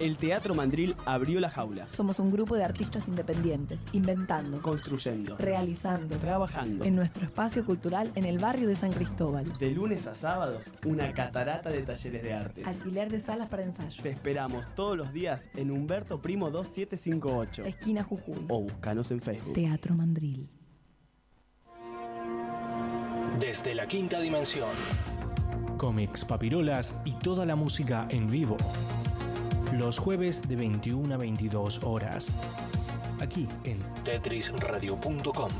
El Teatro Mandril abrió la jaula. Somos un grupo de artistas independientes, inventando, construyendo, realizando, trabajando en nuestro espacio cultural en el barrio de San Cristóbal. De lunes a sábados, una catarata de talleres de arte. Alquiler de salas para ensayo. Te esperamos todos los días en Humberto Primo 2758. Esquina Jujuy. O búscanos en Facebook. Teatro Mandril. Desde la quinta dimensión. Cómics, papirolas y toda la música en vivo. Los jueves de 21 a 22 horas. Aquí en tetrisradio.com.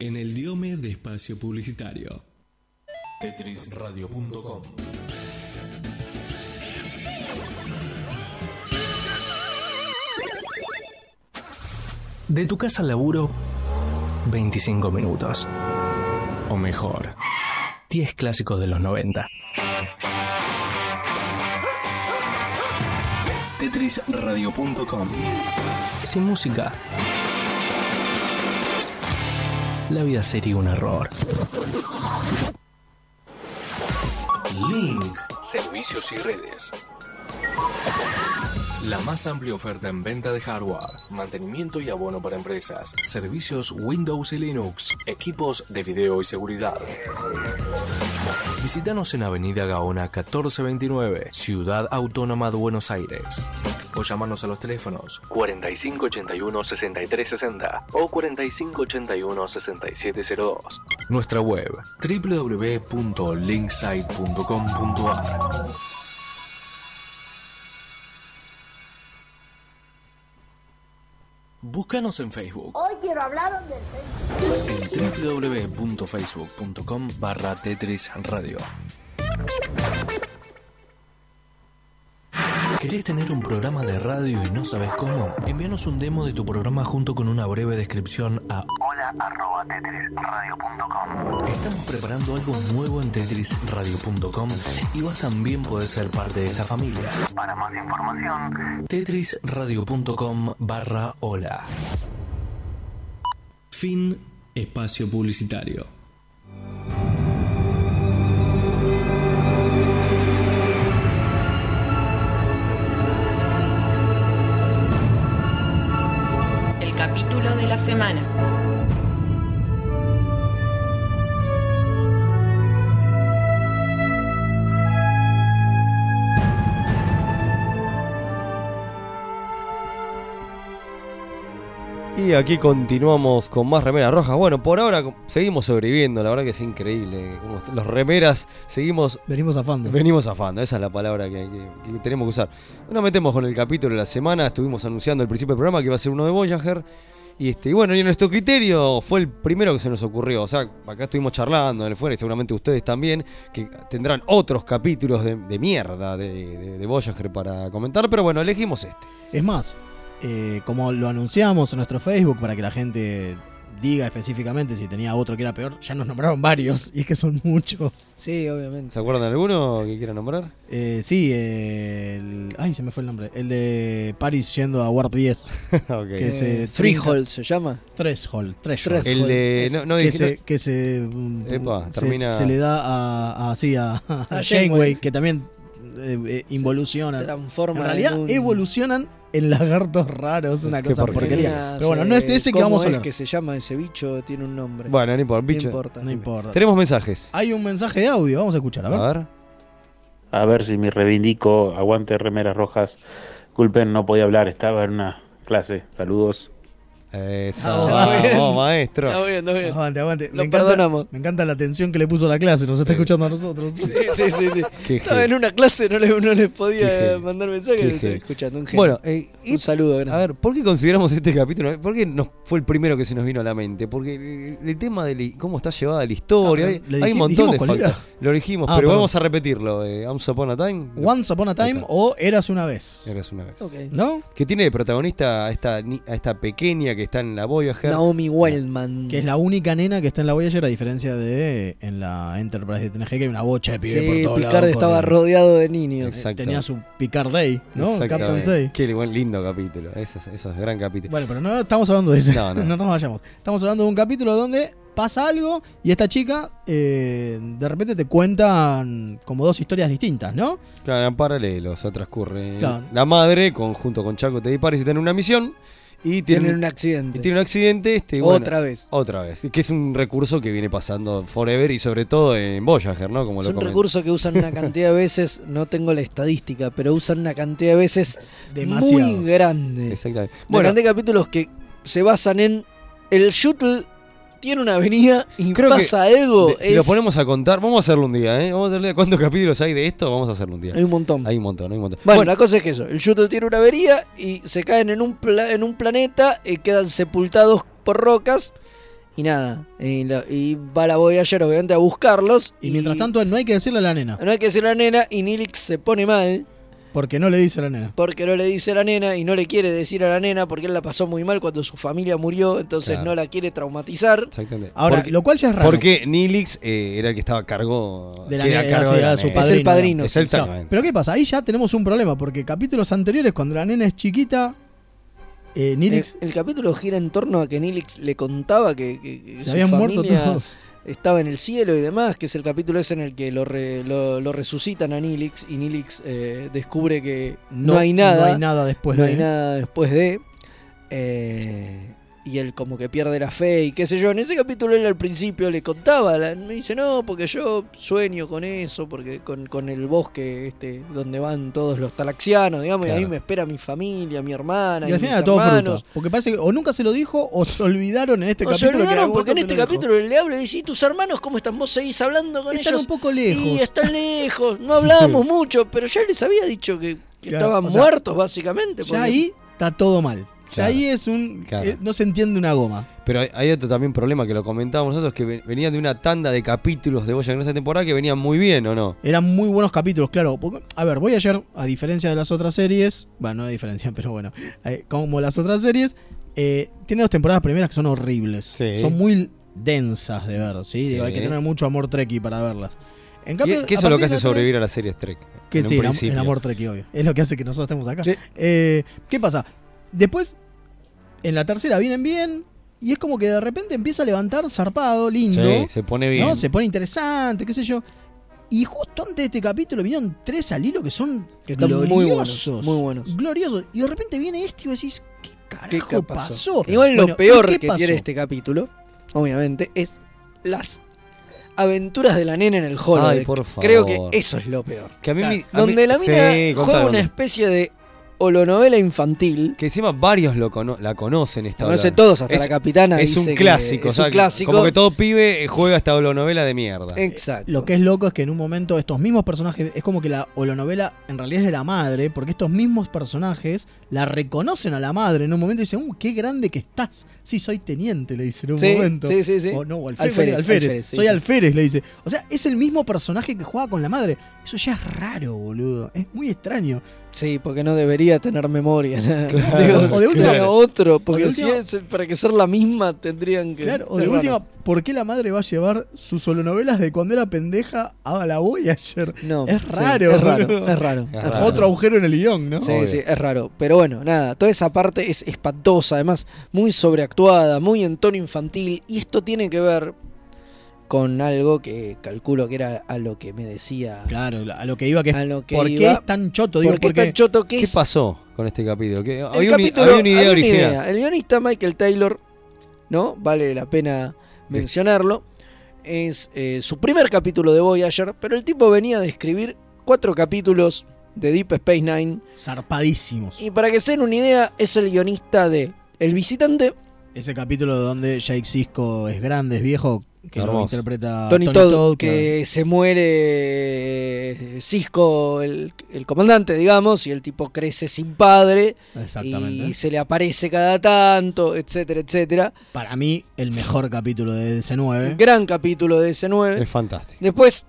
En el diome de espacio publicitario. tetrisradio.com. De tu casa al laburo, 25 minutos. O mejor, 10 clásicos de los 90. Tetrisradio.com Sin música. La vida sería un error. Link. Servicios y redes. La más amplia oferta en venta de hardware, mantenimiento y abono para empresas, servicios Windows y Linux, equipos de video y seguridad. Visítanos en Avenida Gaona 1429, Ciudad Autónoma de Buenos Aires. O llámanos a los teléfonos 4581-6360 o 4581-6702. Nuestra web www.linksite.com.ar Búscanos en Facebook Hoy quiero hablar del Facebook. en www.facebook.com barra Tetris Radio. ¿Querés tener un programa de radio y no sabes cómo? Envíanos un demo de tu programa junto con una breve descripción a hola.tetrisradio.com. Estamos preparando algo nuevo en tetrisradio.com y vos también podés ser parte de esta familia. Para más información, tetrisradio.com barra hola. Fin espacio publicitario. El capítulo de la semana. Y aquí continuamos con más remeras rojas. Bueno, por ahora seguimos sobreviviendo, la verdad que es increíble. Los remeras seguimos. Venimos zafando. Venimos zafando, esa es la palabra que, que- que tenemos que usar. Nos metemos con el capítulo de la semana. Estuvimos anunciando al principio del programa que iba a ser uno de Voyager. Y, este, y bueno, y nuestro criterio fue el primero que se nos ocurrió. O sea, acá estuvimos charlando en el fuera y seguramente ustedes también, que tendrán otros capítulos de, mierda de, de, de Voyager para comentar. Pero bueno, elegimos este. Es más, eh, como lo anunciamos en nuestro Facebook para que la gente diga específicamente si tenía otro que era peor, ya nos nombraron varios y es que son muchos. Sí, obviamente. ¿Se acuerdan de alguno que quieran nombrar? Eh, sí, eh, el, ay, se me fue el nombre. El de Paris yendo a Warp 10. Ok. Que Eh, se Threshold se llama. Threshold. Threshold. El de- no, no, que, se, no- que se, mm, Epa, se- termina- se le da a, a, sí, a, a A Janeway, Janeway. que también eh, eh, involucionan. transforma en realidad en un- evolucionan en lagartos raros, una cosa porquería. porquería. Pero bueno, no es de ese que ¿Cómo vamos a es hablar. que se llama ese bicho? Tiene un nombre. Bueno, no importa, bicho. No importa. No importa. Tenemos mensajes. Hay un mensaje de audio, vamos a escuchar, a ver. A ver. A ver si me reivindico, aguante remeras rojas. Culpen, no podía hablar, estaba en una clase. Saludos. Eso, bien. vamos, maestro. Está bien, está bien. Aguante, aguante. Lo me, encanta, perdonamos. me encanta la atención que le puso la clase, nos está escuchando a nosotros. Sí, sí, sí. sí. Estaba en una clase, no, le, no les podía mandar mensaje, lo estaba escuchando. Un genio. Bueno, eh, un saludo grande. A ver, ¿por qué consideramos este capítulo? ¿Por qué nos fue el primero que se nos vino a la mente? Porque el, el tema de la- cómo está llevada la historia, Ah, hay, un montón de factores. Lo dijimos, Ah, pero perdón. vamos a repetirlo. Eh, Once Upon a Time. Once Upon a Time o Eras una vez. Eras una vez. ¿No? Que tiene de protagonista a esta, a esta pequeña que está en la Voyager. Naomi Wildman. Que es la única nena que está en la Voyager, a diferencia de en la Enterprise de TNG, que hay una bocha de pibe por Sí, todos Picard estaba rodeado de niños. Exacto. Tenía su Picard Day, ¿no? Captain Day. Qué buen lindo capítulo. Eso, es- eso es gran capítulo. Bueno, pero no estamos hablando de ese. No, No, no. nos vayamos. Estamos hablando de un capítulo donde pasa algo y esta chica eh, de repente te cuentan como dos historias distintas, ¿no? Claro, en paralelo, se transcurre. Claro. La madre, con, junto con Chaco Te Paris, tienen una misión y tienen, Tienen un accidente. y tiene un accidente. Este, bueno, Otra vez. Otra vez. Que es un recurso que viene pasando forever y sobre todo en Voyager, ¿no? Como Es lo un recurso que usan una cantidad de veces, no tengo la estadística, pero usan una cantidad de veces Demasiado. muy grande. Exactamente. Bueno, de capítulos que se basan en el shuttle tiene una avenida y creo pasa que algo. de- si lo ponemos a contar, vamos a hacerlo un día, ¿eh? Vamos a hacerlo un día. ¿Cuántos capítulos hay de esto? Vamos a hacerlo un día. Hay un montón. Hay un montón, hay un montón. Bueno, la cosa es que eso, el shuttle tiene una avería y se caen en un, pla- en un planeta y quedan sepultados por rocas y nada. Y, la- y va la Voyager obviamente a buscarlos. Y mientras tanto no hay que decirle a la nena, No hay que decir a la nena y Nilix se pone mal porque no le dice a la nena. porque no le dice a la nena y no le quiere decir a la nena porque él la pasó muy mal cuando su familia murió, entonces Claro. no la quiere traumatizar. Exactamente. Ahora, Porque- lo cual ya es raro. Porque Nilix eh, era el que estaba a cargo De la que era a nena, cargo sí, de la su nena. Es el padrino. Es sí. el pero ¿qué pasa? Ahí ya tenemos un problema, porque capítulos anteriores, cuando la nena es chiquita, eh, Nilix El, el capítulo gira en torno a que Nilix le contaba que, que- que se habían muerto todos. Estaba en el cielo y demás, que es el capítulo ese en el que lo, re- lo, lo resucitan a Nilix y Nilix eh, descubre que no, hay nada. No hay nada después no de. hay nada después de. eh, y él como que pierde la fe y qué sé yo. En ese capítulo él al principio le contaba, me dice, no, porque yo sueño con eso, porque con, con el bosque este donde van todos los talaxianos, digamos, y ahí me espera mi familia, mi hermana Y y, al mis final era todo hermanos. Porque parece que o nunca se lo dijo o se olvidaron en este O se capítulo. que olvidaron porque en este se lo dijo. capítulo le habla y dice, ¿y tus hermanos cómo están? Vos seguís hablando con Están ellos. un poco lejos. Y están lejos, no hablábamos mucho, pero ya les había dicho que, que Claro, estaban sea, muertos básicamente. Ya porque- ahí está todo mal. Ahí es un. Claro. eh, no se entiende una goma. Pero hay, hay otro también problema que lo comentábamos nosotros, que ve- venían de una tanda de capítulos de Boya en esta temporada que venían muy bien, ¿o no? Eran muy buenos capítulos, claro. porque- a ver, voy ayer, a diferencia de las otras series, bueno, no hay diferencia, pero bueno, eh, como las otras series, eh, tiene dos temporadas primeras que son horribles. Sí. Son muy densas de ver, ¿sí? Digo, hay que Sí. tener mucho amor treki para verlas. En cambio, que eso es lo que hace sobrevivir a la serie Trek. Que sí, el, amor treki, obvio. Es lo que hace que nosotros estemos acá. Eh, ¿Qué pasa? Después, en la tercera vienen bien. Y es como que de repente empieza a levantar zarpado, lindo. Sí, se pone bien. ¿no? Se pone interesante, qué sé yo. Y justo antes de este capítulo vinieron tres al hilo que son Que están muy gloriosos. buenos, muy buenos. Gloriosos. Y de repente viene este y vos decís, ¿qué ¿Qué carajo pasó? pasó? Igual lo Bueno, ¿y peor que pasó? tiene este capítulo, obviamente, es las aventuras de la nena en el holodeck. Ay, por favor. Creo que eso es lo peor. Que a mí, me- a Donde mí- la mina sí, juega una especie de holonovela infantil. Que encima varios lo cono- la conocen esta La conoce hora. todos, hasta Es- la capitana Es dice un que clásico, es o sea, un que- clásico. Como que todo pibe juega esta holonovela de mierda. Exacto. Lo que es loco es que en un momento estos mismos personajes, es como que la holonovela en realidad es de la madre, porque estos mismos personajes la reconocen a la madre en un momento y dicen, ¡uh, qué grande que estás! Sí, soy teniente, le dice en un Sí, momento. sí, sí, sí. O no, o alférez, Alférez, alférez, alférez, sí, soy sí. alférez, le dice. O sea, es el mismo personaje que juega con la madre. Eso ya es raro, boludo. Es muy extraño. Sí, porque no debería tener memoria. Claro, Digo, o de última- claro, otro, porque si última- es para que ser la misma tendrían que. Claro, o de última, ¿por qué la madre va a llevar sus holonovelas de cuando era pendeja a la Voyager? No, es sí, raro. es raro, es raro, es raro. Otro agujero en el guion, ¿no? Sí, sí, es raro. Pero bueno, nada, toda esa parte es espantosa, además, muy sobreactuada, muy en tono infantil. Y esto tiene que ver con algo que calculo que era a lo que me decía. Claro, a lo que iba que es. A lo que ¿Por qué es tan choto? Digo, ¿Por qué es porque tan choto que ¿Qué es? pasó con este capítulo? El había, un- capítulo- había una idea había una original. idea. El guionista Michael Taylor, ¿no? Vale la pena mencionarlo. Es eh, su primer capítulo de Voyager, pero el tipo venía de escribir cuatro capítulos de Deep Space Nine. Zarpadísimos. Y para que se den una idea, es el guionista de El Visitante, Ese capítulo donde Jake Sisko es grande, es viejo, que lo interpreta Tony, Todd, que se muere eh, Cisco, el, el comandante, digamos, y el tipo crece sin padre. Exactamente. Y se le aparece cada tanto, etcétera, etcétera. Para mí, el mejor capítulo de DC9. Gran capítulo de S9. Es fantástico. Después,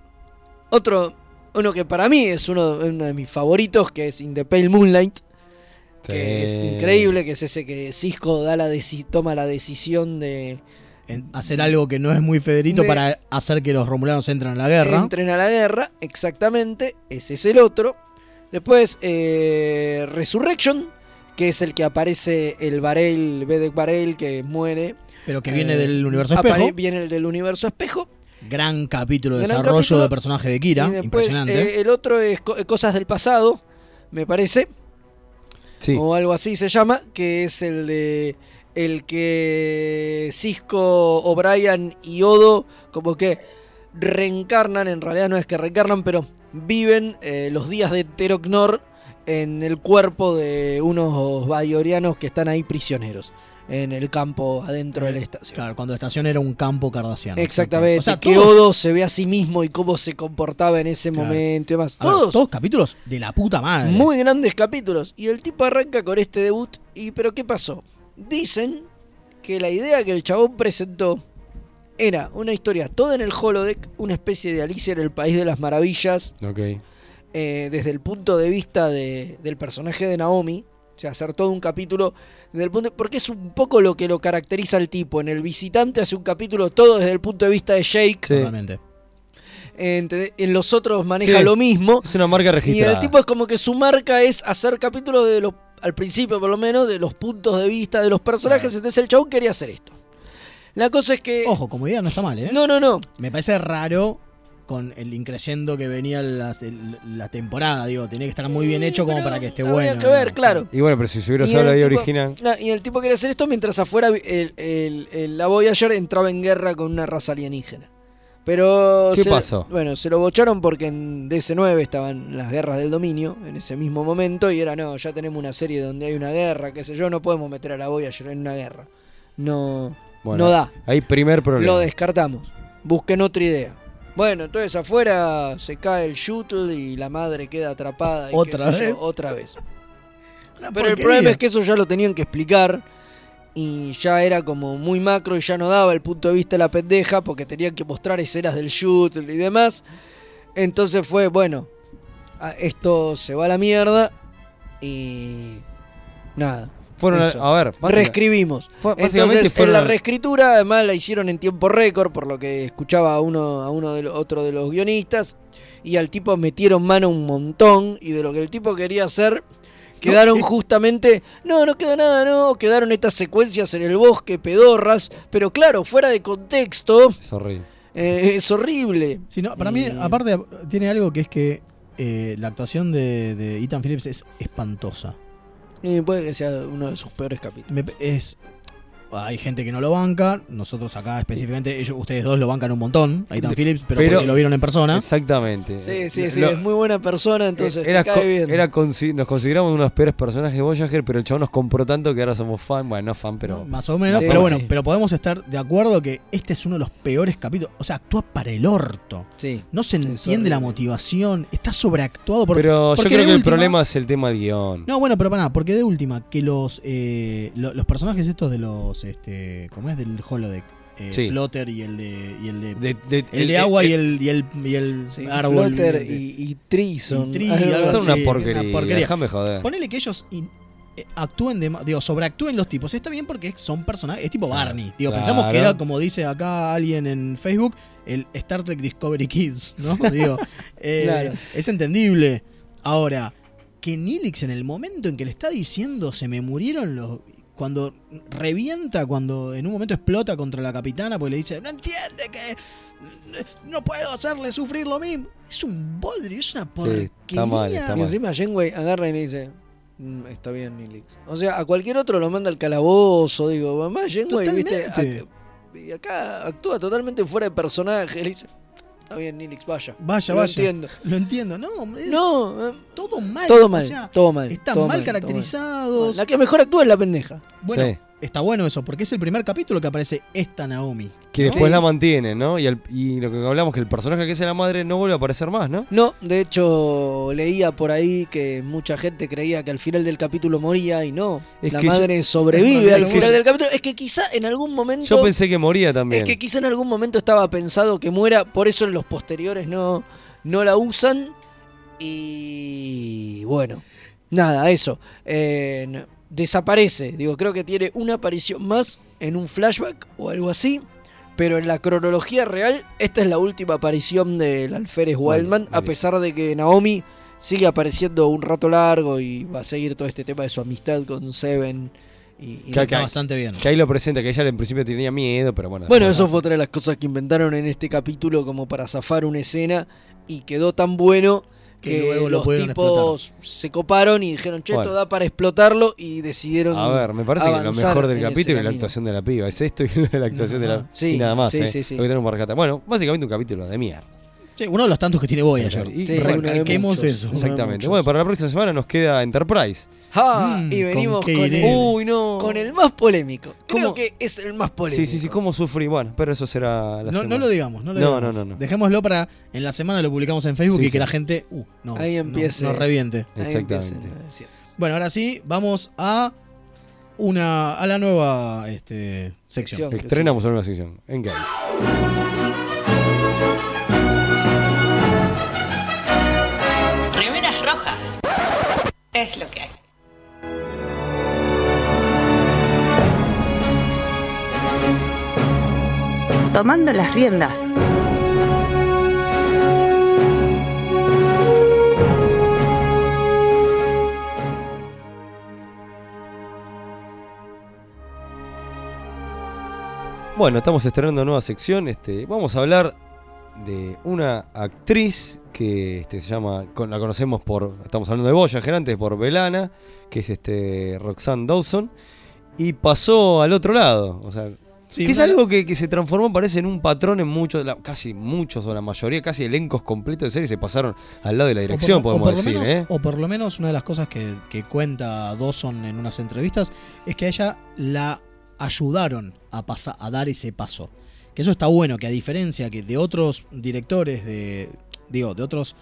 otro, uno que para mí es uno, uno de mis favoritos, que es In the Pale Moonlight. Que es increíble, que es ese que Cisco da la toma la decisión de En hacer algo que no es muy Federito De- para hacer que los romulanos entren a la guerra. entren a la guerra, exactamente, ese es el otro. Después, eh, Resurrection, que es el que aparece el Varel, Vedek Varel, que muere. Pero que viene Eh, del universo espejo. Viene el del universo espejo. Gran capítulo de Gran desarrollo capítulo. de personaje de Kira. y después, Impresionante. eh, el otro es Co- Cosas del Pasado, me parece. Sí. O algo así se llama, que es el de el que Cisco, O'Brien y Odo como que reencarnan, en realidad no es que reencarnan, pero viven eh, los días de Teroknor en el cuerpo de unos bayorianos que están ahí prisioneros en el campo adentro de la estación. Claro, cuando la estación era un campo cardasiano. Exactamente, O sea, que todos- Odo se ve a sí mismo y cómo se comportaba en ese Claro. momento y demás. Ver, Todos todos capítulos de la puta madre. muy grandes capítulos. Y el tipo arranca con este debut. ¿Y pero qué pasó? Dicen que la idea que el chabón presentó era una historia toda en el holodeck, una especie de Alicia en el País de las Maravillas, Ok. eh, desde el punto de vista de- del personaje de Naomi. O sea, hacer todo un capítulo desde el punto. Porque es un poco lo que lo caracteriza al tipo. En El Visitante hace un capítulo todo desde el punto de vista de Jake. Totalmente. ¿entendés? En los otros maneja Sí, lo mismo. Es una marca Y registrada. el tipo es como que su marca es hacer capítulos de los, al principio por lo menos, de los puntos de vista de los personajes. Entonces el chabón quería hacer esto. La cosa es que. Ojo, como idea no está mal, ¿eh? No, no, no. Me parece raro con el increciendo que venía la, temporada, digo, tenía que estar muy bien hecho como para que esté bueno. que ver, claro. Y bueno, pero si se hubiera usado la el idea original. no, y el tipo quería hacer esto mientras afuera el, el- el- la Voyager entraba en guerra con una raza alienígena. Pero. ¿Qué se- pasó? Bueno, se lo bocharon porque en DC9 estaban las guerras del dominio en ese mismo momento y era, no, ya tenemos una serie donde hay una guerra, qué sé yo, no podemos meter a la Voyager en una guerra. No, Bueno, no da. Hay primer problema. Lo descartamos. Busquen otra idea. Bueno, entonces afuera se cae el shuttle y la madre queda atrapada. y qué ¿Otra sé yo, vez? otra vez. Pero el problema es que eso ya lo tenían que explicar y ya era como muy macro y ya no daba el punto de vista de la pendeja porque tenían que mostrar escenas del shoot y demás. Entonces fue, bueno, a- esto se va a la mierda y nada. Fueron eso. a ver, reescribimos. fue- básicamente Entonces, fueron en la reescritura, además la hicieron en tiempo récord, por lo que escuchaba a uno, a uno de otro de los guionistas. Y al tipo metieron mano un montón. Y de lo que el tipo quería hacer, quedaron justamente. No, no quedó nada, no. Quedaron estas secuencias en el bosque, pedorras. Pero claro, fuera de contexto, Es horrible. eh, es horrible. Sí, no, para mí, aparte, tiene algo que es que eh, la actuación de, de Ethan Phillips es espantosa. Y puede que sea uno de sus peores capítulos. Me- es hay gente que no lo banca, nosotros acá específicamente, ellos, ustedes dos lo bancan un montón, a Ethan De- Phillips, pero, porque lo vieron en persona. Exactamente. Sí, sí, sí, Lo- es muy buena persona, entonces era te cae bien. era nos consideramos uno de los peores personajes de Voyager, pero el chabón nos compró tanto que ahora somos fan. Bueno, no fan, pero. Más o menos, Sí, pero sí. bueno, pero podemos estar de acuerdo que este es uno de los peores capítulos. O sea, actúa para el orto. Sí. No se entiende la motivación, está sobreactuado. Por, Pero yo creo que el problema es el tema del guion. No, bueno, pero para nada, porque de última, que los eh, lo- los personajes estos de los este ¿cómo es? del holodeck. eh, Sí. Flotter y el de y el de, De- de- el de agua y el y el y el Sí, árbol Flotter y, y Trison. y Tri, algo algo Son así, una porquería, déjame joder. Ponele que ellos in- eh, actúen de digo, sobreactúen los tipos. Está bien porque son personajes, es tipo Barney. Digo, Claro. pensamos que era como dice acá alguien en Facebook, el Star Trek Discovery Kids, ¿no? Digo, eh, Claro. es entendible. Ahora, que Nilix en el momento en que le está diciendo se me murieron los cuando revienta, cuando en un momento explota contra la capitana, porque le dice, no entiende que no puedo hacerle sufrir lo mismo. Es un bodrio, es una porquería. está mal, está Y encima Janeway agarra y le dice, "Mm, está bien, Nilix. O sea, a cualquier otro lo manda al calabozo, digo, mamá Janeway, viste, Totalmente. Ac- y acá actúa totalmente fuera de personaje, le dice, está bien, Nilix, vaya. Vaya, Lo vaya. entiendo. Lo entiendo, no, hombre. No, todo mal. todo o mal, sea, todo mal. Están todo mal todo caracterizados. La que mejor actúa es la pendeja. Bueno, Sí. Está bueno eso, porque es el primer capítulo que aparece esta Naomi. Que ¿no? después la mantiene, ¿no? Y, el- y lo que hablamos, que el personaje que es la madre no vuelve a aparecer más, ¿no? No, de hecho leía por ahí que mucha gente creía que al final del capítulo moría y no. Es la que yo- madre sobrevive al final del capítulo. Es que quizá en algún momento... Yo pensé que moría también. Es que quizá en algún momento estaba pensado que muera, por eso en los posteriores no, no la usan. Y bueno, nada, eso. Eh, desaparece. Digo, creo que tiene una aparición más en un flashback o algo así. Pero en la cronología real, esta es la última aparición del alférez Vale, Wildman, a pesar de que Naomi sigue apareciendo un rato largo y va a seguir todo este tema de su amistad con Seven. Y, y Que, demás. que- Que ahí lo presenta, que ella en principio tenía miedo, pero bueno. Bueno, eso fue otra de las cosas que inventaron en este capítulo como para zafar una escena y quedó tan bueno Que que, luego lo los tipos se coparon y dijeron, che, esto da para explotarlo y decidieron A ver, me parece que lo mejor del capítulo es la actuación de la piba. Es esto y la actuación de la. Sí, y nada más, sí, ¿eh? sí, sí. Lo que tenemos para rescatar. Bueno, básicamente un capítulo de mierda. Sí, uno de los tantos que tiene Voyager. Y Sí, recalquemos muchos, eso. Exactamente. Bueno, para la próxima semana nos queda Enterprise. Ah, Mm, y venimos ¿con el, iremos? Uy, no. con el más polémico. Creo ¿Cómo? que es el más polémico. Sí, sí, sí, cómo sufrí. Bueno, pero eso será la No, semana. no lo digamos, no lo no, digamos. no, no, no. Dejémoslo para en la semana lo publicamos en Facebook Sí, y que la gente uh, no, Ahí no- empiece. nos reviente. Exactamente. Bueno, ahora sí, vamos a una a la nueva este, sección. Sección. Estrenamos una nueva sección. Engage. Tomando las riendas. Bueno, estamos estrenando nueva sección. Este, vamos a hablar de una actriz que este, se llama, con- la conocemos por, estamos hablando de Voyager antes, por Belana, que es este Roxanne Dawson, y pasó al otro lado. O sea, Sí, que es algo que, que se transformó, parece, en un patrón en muchos, la- casi muchos, o la mayoría, casi elencos completos de series se pasaron al lado de la dirección, por, podemos decir, menos, ¿eh? o por lo menos una de las cosas que, que cuenta Dawson en unas entrevistas es que a ella la ayudaron a, pasar, a dar ese paso. Que eso está bueno, que a diferencia que de otros directores, de digo, de otros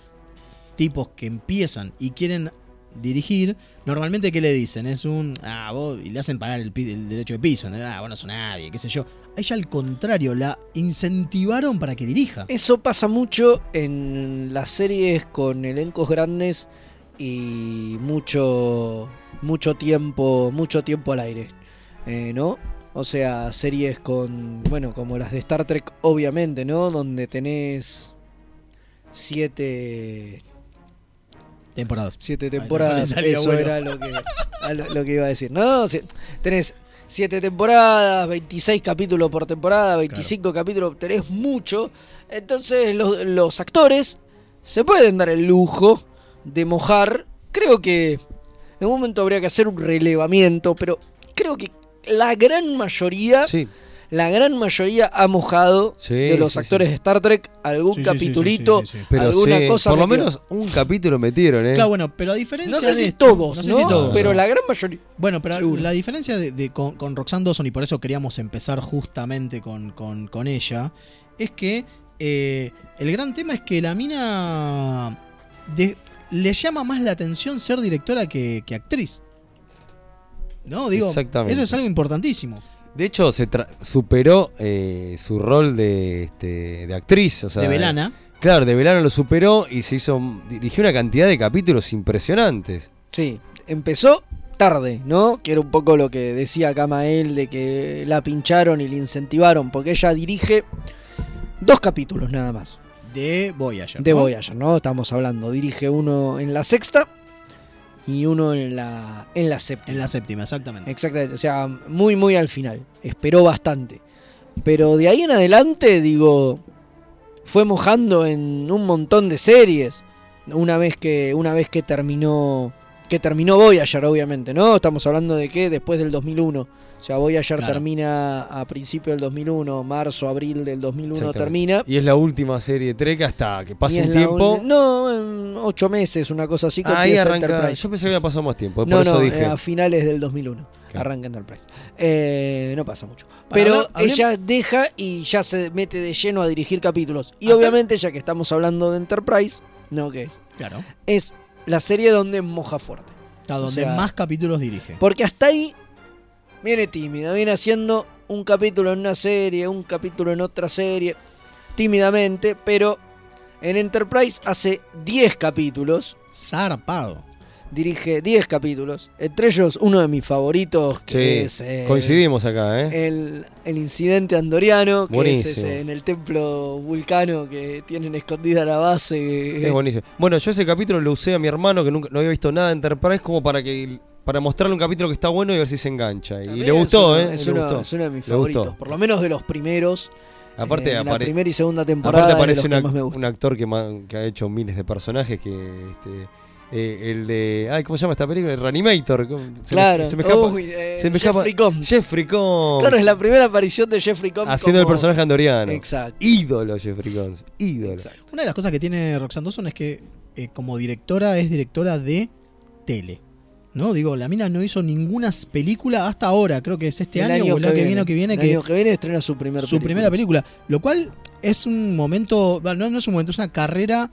tipos que empiezan y quieren dirigir, normalmente ¿qué le dicen? Es un, ah, vos, y le hacen pagar el, el derecho de piso, ¿no? ah, vos no sos nadie, qué sé yo. A ella al contrario, la incentivaron para que dirija. Eso pasa mucho en las series con elencos grandes y mucho mucho tiempo mucho tiempo al aire, eh, ¿no? O sea, series con bueno como las de Star Trek, obviamente, ¿no? Donde tenés siete Temporadas. siete temporadas. Eso bueno. era lo que, a lo, lo que iba a decir. No, si- tenés siete temporadas, 26 capítulos por temporada, 25 capítulos, tenés mucho. Entonces los, los actores se pueden dar el lujo de mojar. Creo que en un momento habría que hacer un relevamiento, pero creo que la gran mayoría... La gran mayoría ha mojado Sí, de los sí, actores de Star Trek algún Sí, sí, sí, sí, capitulito, sí, sí, sí. Pero alguna sí, cosa. por lo menos un capítulo metieron, ¿eh? Claro, bueno, pero a diferencia No sé de si esto- todos, no sé ¿no? si todos, pero ¿no? la gran mayoría. Bueno, pero la diferencia de, de- con, con Roxanne Dawson, y por eso queríamos empezar justamente con, con- con ella, es que eh, el gran tema es que la mina de- le llama más la atención ser directora que, que actriz. No, digo, Exactamente. eso es algo importantísimo. De hecho, se tra- superó eh, su rol de, este, de actriz. O sea, De Belana. Claro, de Belana lo superó y se hizo. dirigió una cantidad de capítulos impresionantes. Sí, empezó tarde, ¿no? Que era un poco lo que decía acá Mael de que la pincharon y le incentivaron, porque ella dirige dos capítulos nada más. De Voyager. De ¿no? Voyager, ¿no? Estamos hablando. Dirige uno en la sexta y uno en la, en la séptima. En la séptima, exactamente. Exactamente, o sea, muy, muy al final. Esperó bastante. Pero de ahí en adelante, digo, fue mojando en un montón de series. Una vez que, una vez que terminó, que terminó Voyager, obviamente, ¿no? Estamos hablando de que después del 2001. O sea, Voyager Claro. termina a principios del 2001, marzo, abril del 2001 Exactamente. termina. Y es la última serie Trek hasta que pase un tiempo. No, en ocho meses, una cosa así que empieza arranca. Enterprise. Yo pensé que había pasado más tiempo. No, por eso no, dije. eh, a finales del 2001. Claro. Arranca Enterprise. Eh, no pasa mucho. Para Pero hablar- ella deja y ya se mete de lleno a dirigir capítulos. Y obviamente, ya que estamos hablando de Enterprise, ¿no? ¿Qué es? Claro. Es la serie donde moja fuerte. A O donde sea, más capítulos dirige. Porque hasta ahí viene tímida, viene haciendo un capítulo en una serie, un capítulo en otra serie, tímidamente, pero en Enterprise hace 10 capítulos. Zarpado. Dirige 10 capítulos, entre ellos uno de mis favoritos, que Sí, es eh, coincidimos acá, ¿eh? el, el incidente andoriano, que es Buenísimo. ese, en el templo vulcano que tienen escondida la base. Es buenísimo. Bueno, yo ese capítulo lo usé a mi hermano que nunca no había visto nada de Enterprise como para que para mostrarle un capítulo que está bueno y ver si se engancha. Y le gustó, ¿eh? Es Le uno, gustó. es uno de mis Le gustó. favoritos, por lo menos de los primeros. Aparte, eh, en la primera y segunda temporada aparte aparece una- más me gusta. un actor que, ha hecho miles de personajes que este, eh, el de ay cómo se llama esta película el Reanimator se Claro. me, se me escapa, Uy, eh, se me Jeffrey escapa Combs. Jeffrey Combs Claro, es la primera aparición de Jeffrey Combs. haciendo el personaje andoriano Exacto. ídolo Jeffrey Combs ídolo Una de las cosas que tiene Roxanne Dawson es que eh, como directora es directora de tele. ¿No? Digo, la mina no hizo ninguna película hasta ahora, creo que es este El año, o el año que viene o que viene El que año que viene estrena su primer su primera película, lo cual es un momento, no, no es un momento, es una carrera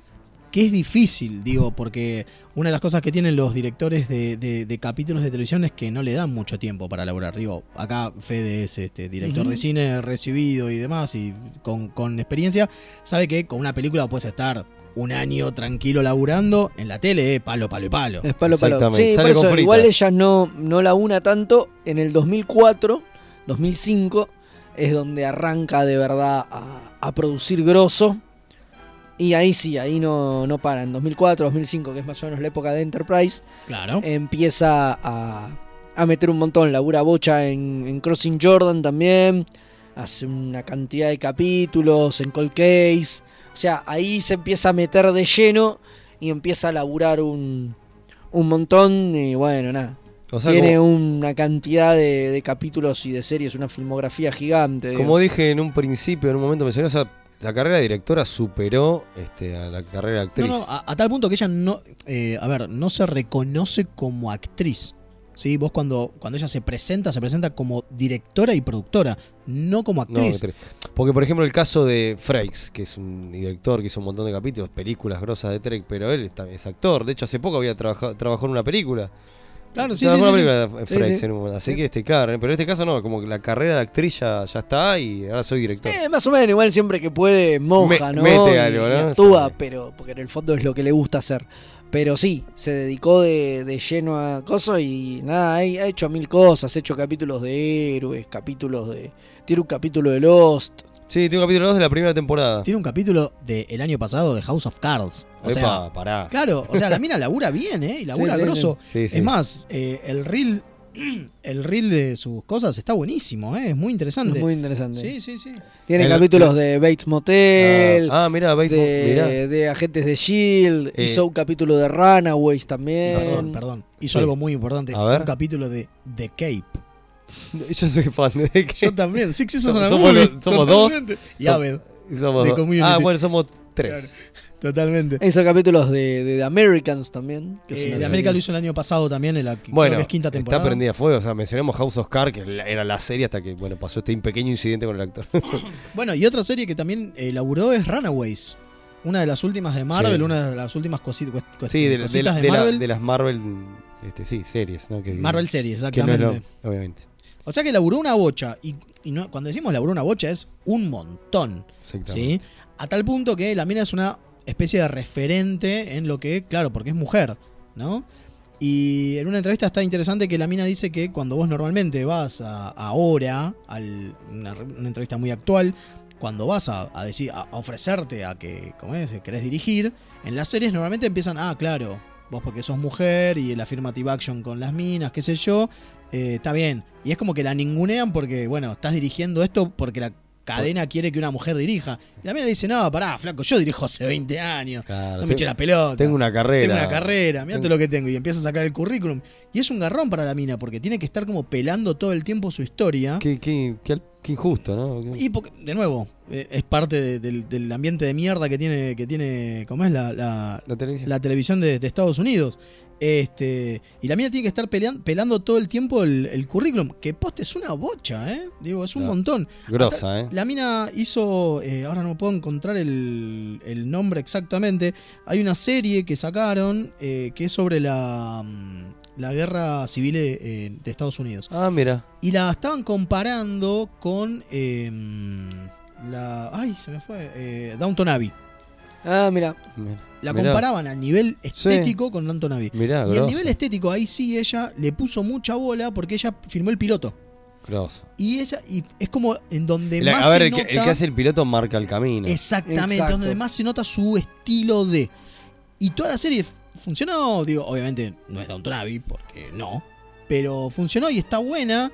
que es difícil, digo, porque una de las cosas que tienen los directores de, de- de capítulos de televisión es que no le dan mucho tiempo para elaborar. Digo, acá Fede es este, director de cine recibido y demás, y con, con experiencia, sabe que con una película puedes estar un año tranquilo laburando, en la tele, eh, palo, palo y palo. Es palo, palo. Sí, sale por eso, igual ella no, no la una tanto. En el 2004, 2005, es donde arranca de verdad a, a producir grosso. Y ahí sí, ahí no, no para. En 2004, 2005, que es más o menos la época de Enterprise, Claro. empieza a, a meter un montón. Labura bocha en, en Crossing Jordan también. Hace una cantidad de capítulos en Cold Case. O sea, ahí se empieza a meter de lleno y empieza a laburar un, un montón. Y bueno, nada. O sea, Tiene como- una cantidad de, de capítulos y de series, una filmografía gigante. como digo. dije en un principio en un momento mencioné o sea, la carrera de directora superó este, a la carrera de actriz No, no, a, a tal punto que ella no, eh, a ver, no se reconoce como actriz. ¿Sí? Vos cuando, cuando ella se presenta, se presenta como directora y productora, no como No, actriz. porque, por ejemplo, el caso de Frakes, que es un director que hizo un montón de capítulos, películas grosas de Trek, pero él es actor. De hecho, hace poco había trabajado, trabajó en una película. Claro, sí, Trabajó sí, sí, película Sí, Frakes sí. Así que este, claro, pero en este caso no, como que la carrera de actriz ya, ya está y ahora soy director. Eh, más o menos, igual siempre que puede, moja, Me- ¿no? mete algo, y ¿no? actúa, pero porque en el fondo es lo que le gusta hacer. Pero sí, se dedicó de, de lleno a cosas y nada, ha, ha hecho mil cosas, ha hecho capítulos de héroes, capítulos de... Tiene un capítulo de Lost. Sí, tiene un capítulo 2 de la primera temporada. Tiene un capítulo del año pasado de House of Cards. O Epa, sea, pará. claro, o sea, la mina labura bien, ¿eh? Y labura Sí, sí, grosso. sí. Sí, sí. Es más, eh, el reel el reel de sus cosas está buenísimo, ¿eh? Es muy interesante. Es muy interesante. Sí, sí, sí. Tiene El- capítulos de Bates Motel. Ah, ah, Bates Mo- de, mirá. de Agentes de Shield. Eh. Hizo un capítulo de Runaways también. Perdón, perdón. Hizo Sí. algo muy importante. A ver. Un capítulo de The Cape. Yo soy fan de que Yo también. Six Somos, on a somos lo- somos dos. Y Som- somos de dos. Ah, bueno, somos tres. Claro, totalmente. Hizo capítulos de, de The Americans también. que Eh, de. América lo hizo el año pasado también, en la creo Bueno, que es quinta está temporada. prendida a fuego. O sea, mencionamos House of Cards, que era la serie hasta que bueno pasó este pequeño incidente con el actor. Bueno, y otra serie que también eh, laburó es Runaways. Una de las últimas de Marvel, Sí. una de las últimas cosi- cuest- cuest- sí, de, de- cositas de, de la- Marvel. de las Marvel, este, sí, series. ¿no? Que- Marvel series, no lo- exactamente. obviamente. O sea que laburó una bocha. Y, y no- cuando decimos laburó una bocha es un montón. Exactamente. ¿sí? A tal punto que la mina es una especie de referente en lo que, claro, porque es mujer, ¿no? Y en una entrevista está interesante que la mina dice que cuando vos normalmente vas ahora, al, una, entrevista muy actual, cuando vas a, decir, a, a ofrecerte a que, como es, querés dirigir, en las series normalmente empiezan, ah, claro, vos porque sos mujer y el affirmative action con las minas, qué sé yo, eh, está bien. Y es como que la ningunean porque, bueno, estás dirigiendo esto porque la cadena quiere que una mujer dirija. Y la mina le dice, no, pará, flaco, yo dirijo hace 20 años. Claro, no me eché la pelota. tengo una carrera. Tengo una carrera, mirá todo lo que tengo. Y empieza a sacar el currículum. Y es un garrón para la mina porque tiene que estar como pelando todo el tiempo su historia. Qué, qué- qué- qué injusto, ¿no? Y porque, de nuevo, eh, es parte de- del, del ambiente de mierda que tiene, que tiene ¿cómo es? La, la, La televisión. la televisión de, de Estados Unidos. Este, y la mina tiene que estar pelean- pelando todo el tiempo el, el currículum. Que poste es una bocha, ¿eh? Digo, es un montón. Grosa, Hasta- ¿eh? La mina hizo, eh, ahora no puedo encontrar el, el nombre exactamente. Hay una serie que sacaron eh, que es sobre la, mm, la guerra civil eh, de Estados Unidos. Ah, mira. Y la estaban comparando con eh, la. Ay, se me fue. Eh, Downton Abbey. Ah, mira. La Mirá. comparaban al nivel estético con Downton Abbey. Mirá, y el nivel estético ahí sí ella le puso mucha bola porque ella filmó el piloto. Grosso. Y ella y es como en donde La- más a ver, se el que, el que hace el piloto marca el camino. Exactamente, Exacto. donde más se nota su estilo de. Y toda la serie funcionó, digo, obviamente no es Downton Abbey, porque no. Pero funcionó y está buena.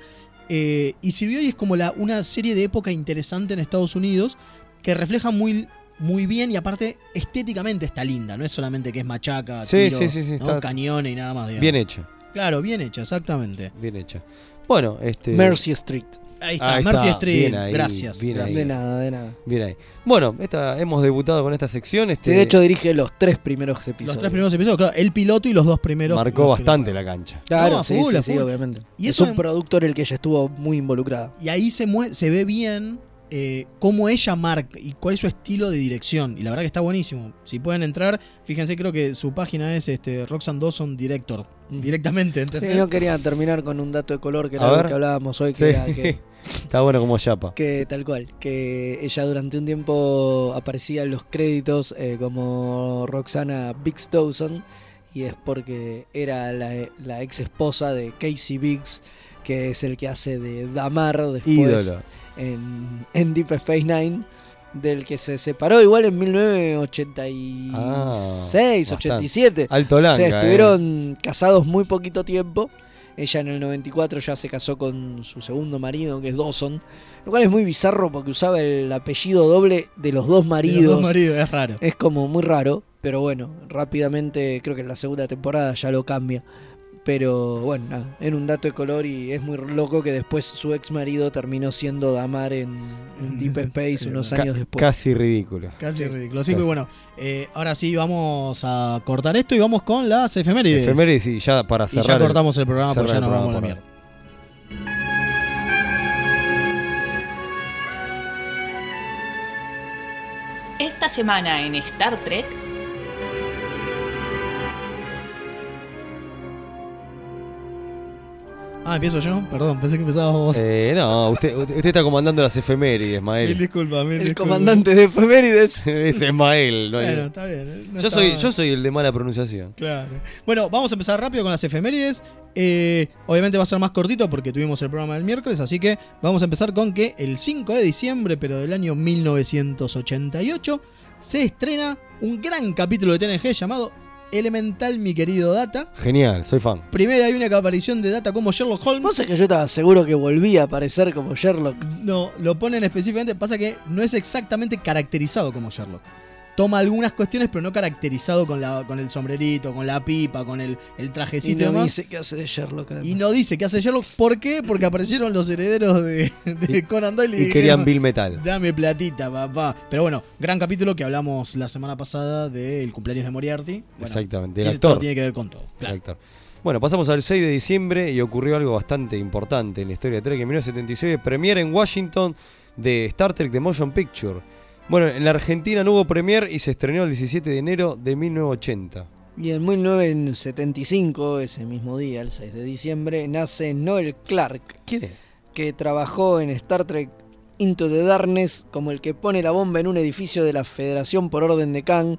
eh, y sirvió y es como la, una serie de época interesante en Estados Unidos que refleja muy, muy bien y aparte estéticamente está linda. No es solamente que es machaca, Sí, tiro, sí, sí, sí, ¿no? está- cañones y nada más. digamos. Bien hecha. Claro, bien hecha, exactamente. Bien hecha. Bueno, este. Mercy Street. Ahí está, Mercy Street. bien ahí, gracias. bien ahí. gracias. De nada, de nada. Bien ahí. Bueno, esta, hemos debutado con esta sección. Este, Sí, de hecho dirige los tres primeros episodios. Los tres primeros episodios, claro, el piloto y los dos primeros. marcó bastante la cancha. Claro, No, sí, full, sí, obviamente. Y es eso un en- productor el que ella estuvo muy involucrada. Y ahí se, mue- se ve bien eh, cómo ella marca y cuál es su estilo de dirección. Y la verdad que está buenísimo. Si pueden entrar, fíjense, creo que su página es este Roxanne Dawson Director. Directamente, Sí, ¿entendés? yo quería terminar con un dato de color que A era lo que hablábamos hoy, que Sí. era que, Está bueno como chapa. que tal cual, que ella durante un tiempo aparecía en los créditos eh, como Roxana Biggs Dawson y es porque era la, la ex esposa de Casey Biggs, que es el que hace de Damar después Ídolo. En, en Deep Space Nine. Del que se separó igual en 1986, Ah, bastante. 87. Alto O sea, eh. estuvieron casados muy poquito tiempo. Ella en el 94 ya se casó con su segundo marido, que es Dawson. Lo cual es muy bizarro porque usaba el apellido doble de los dos De maridos. los dos maridos, es raro. Es como muy raro, pero bueno, rápidamente creo que en la segunda temporada ya lo cambia. Pero bueno, nada, era un dato de color y es muy loco que después su ex marido terminó siendo Damar en, en Deep Space unos años después. Casi ridículo. Casi ridículo. Así que bueno, eh, ahora sí vamos a cortar esto y vamos con las efemérides. Efemérides y ya para Y cerrar. ya cortamos el programa porque ya nos vamos a la mierda. Esta semana en Star Trek, Ah, empiezo yo. Perdón, pensé que empezabas vos. Eh, no, usted, está comandando las efemérides, Mael. Mil disculpas, mil El disculpas. comandante de efemérides. es Ismael, no hay- Bueno, está bien. eh, no yo, está soy, mal. yo soy el de mala pronunciación. Claro. Bueno, vamos a empezar rápido con las efemérides. Eh, obviamente va a ser más cortito porque tuvimos el programa del miércoles, así que vamos a empezar con que el 5 de diciembre, pero del año 1988, se estrena un gran capítulo de TNG llamado Elemental, mi querido Data. Genial, soy fan. Primero hay una aparición de Data como Sherlock Holmes. ¿Vos sabés que yo estaba seguro que volvía a aparecer como Sherlock? No, lo ponen específicamente. Pasa que no es exactamente caracterizado como Sherlock. Toma algunas cuestiones, pero no caracterizado con, la, con el sombrerito, con la pipa, con el, el Y trajecito y no demás. dice que hace de Sherlock. además. Y no dice qué hace Sherlock. ¿Por qué? Porque aparecieron los herederos de, de Conan Doyle y, Y querían Bill Metal. Dame platita, papá. Pero bueno, gran capítulo que hablamos la semana pasada del cumpleaños de Moriarty. Bueno, Exactamente, el tiene- actor. todo tiene que ver con todo. Claro. actor. Bueno, pasamos al 6 de diciembre y ocurrió algo bastante importante en la historia de Trek. En 1976, premiere en Washington de Star Trek The Motion Picture. Bueno, en la Argentina no hubo premier y se estrenó el 17 de enero de 1980. Y en 1975, ese mismo día, el 6 de diciembre, nace Noel Clark. ¿Quién es? Que trabajó en Star Trek Into the Darkness como el que pone la bomba en un edificio de la Federación por orden de Khan.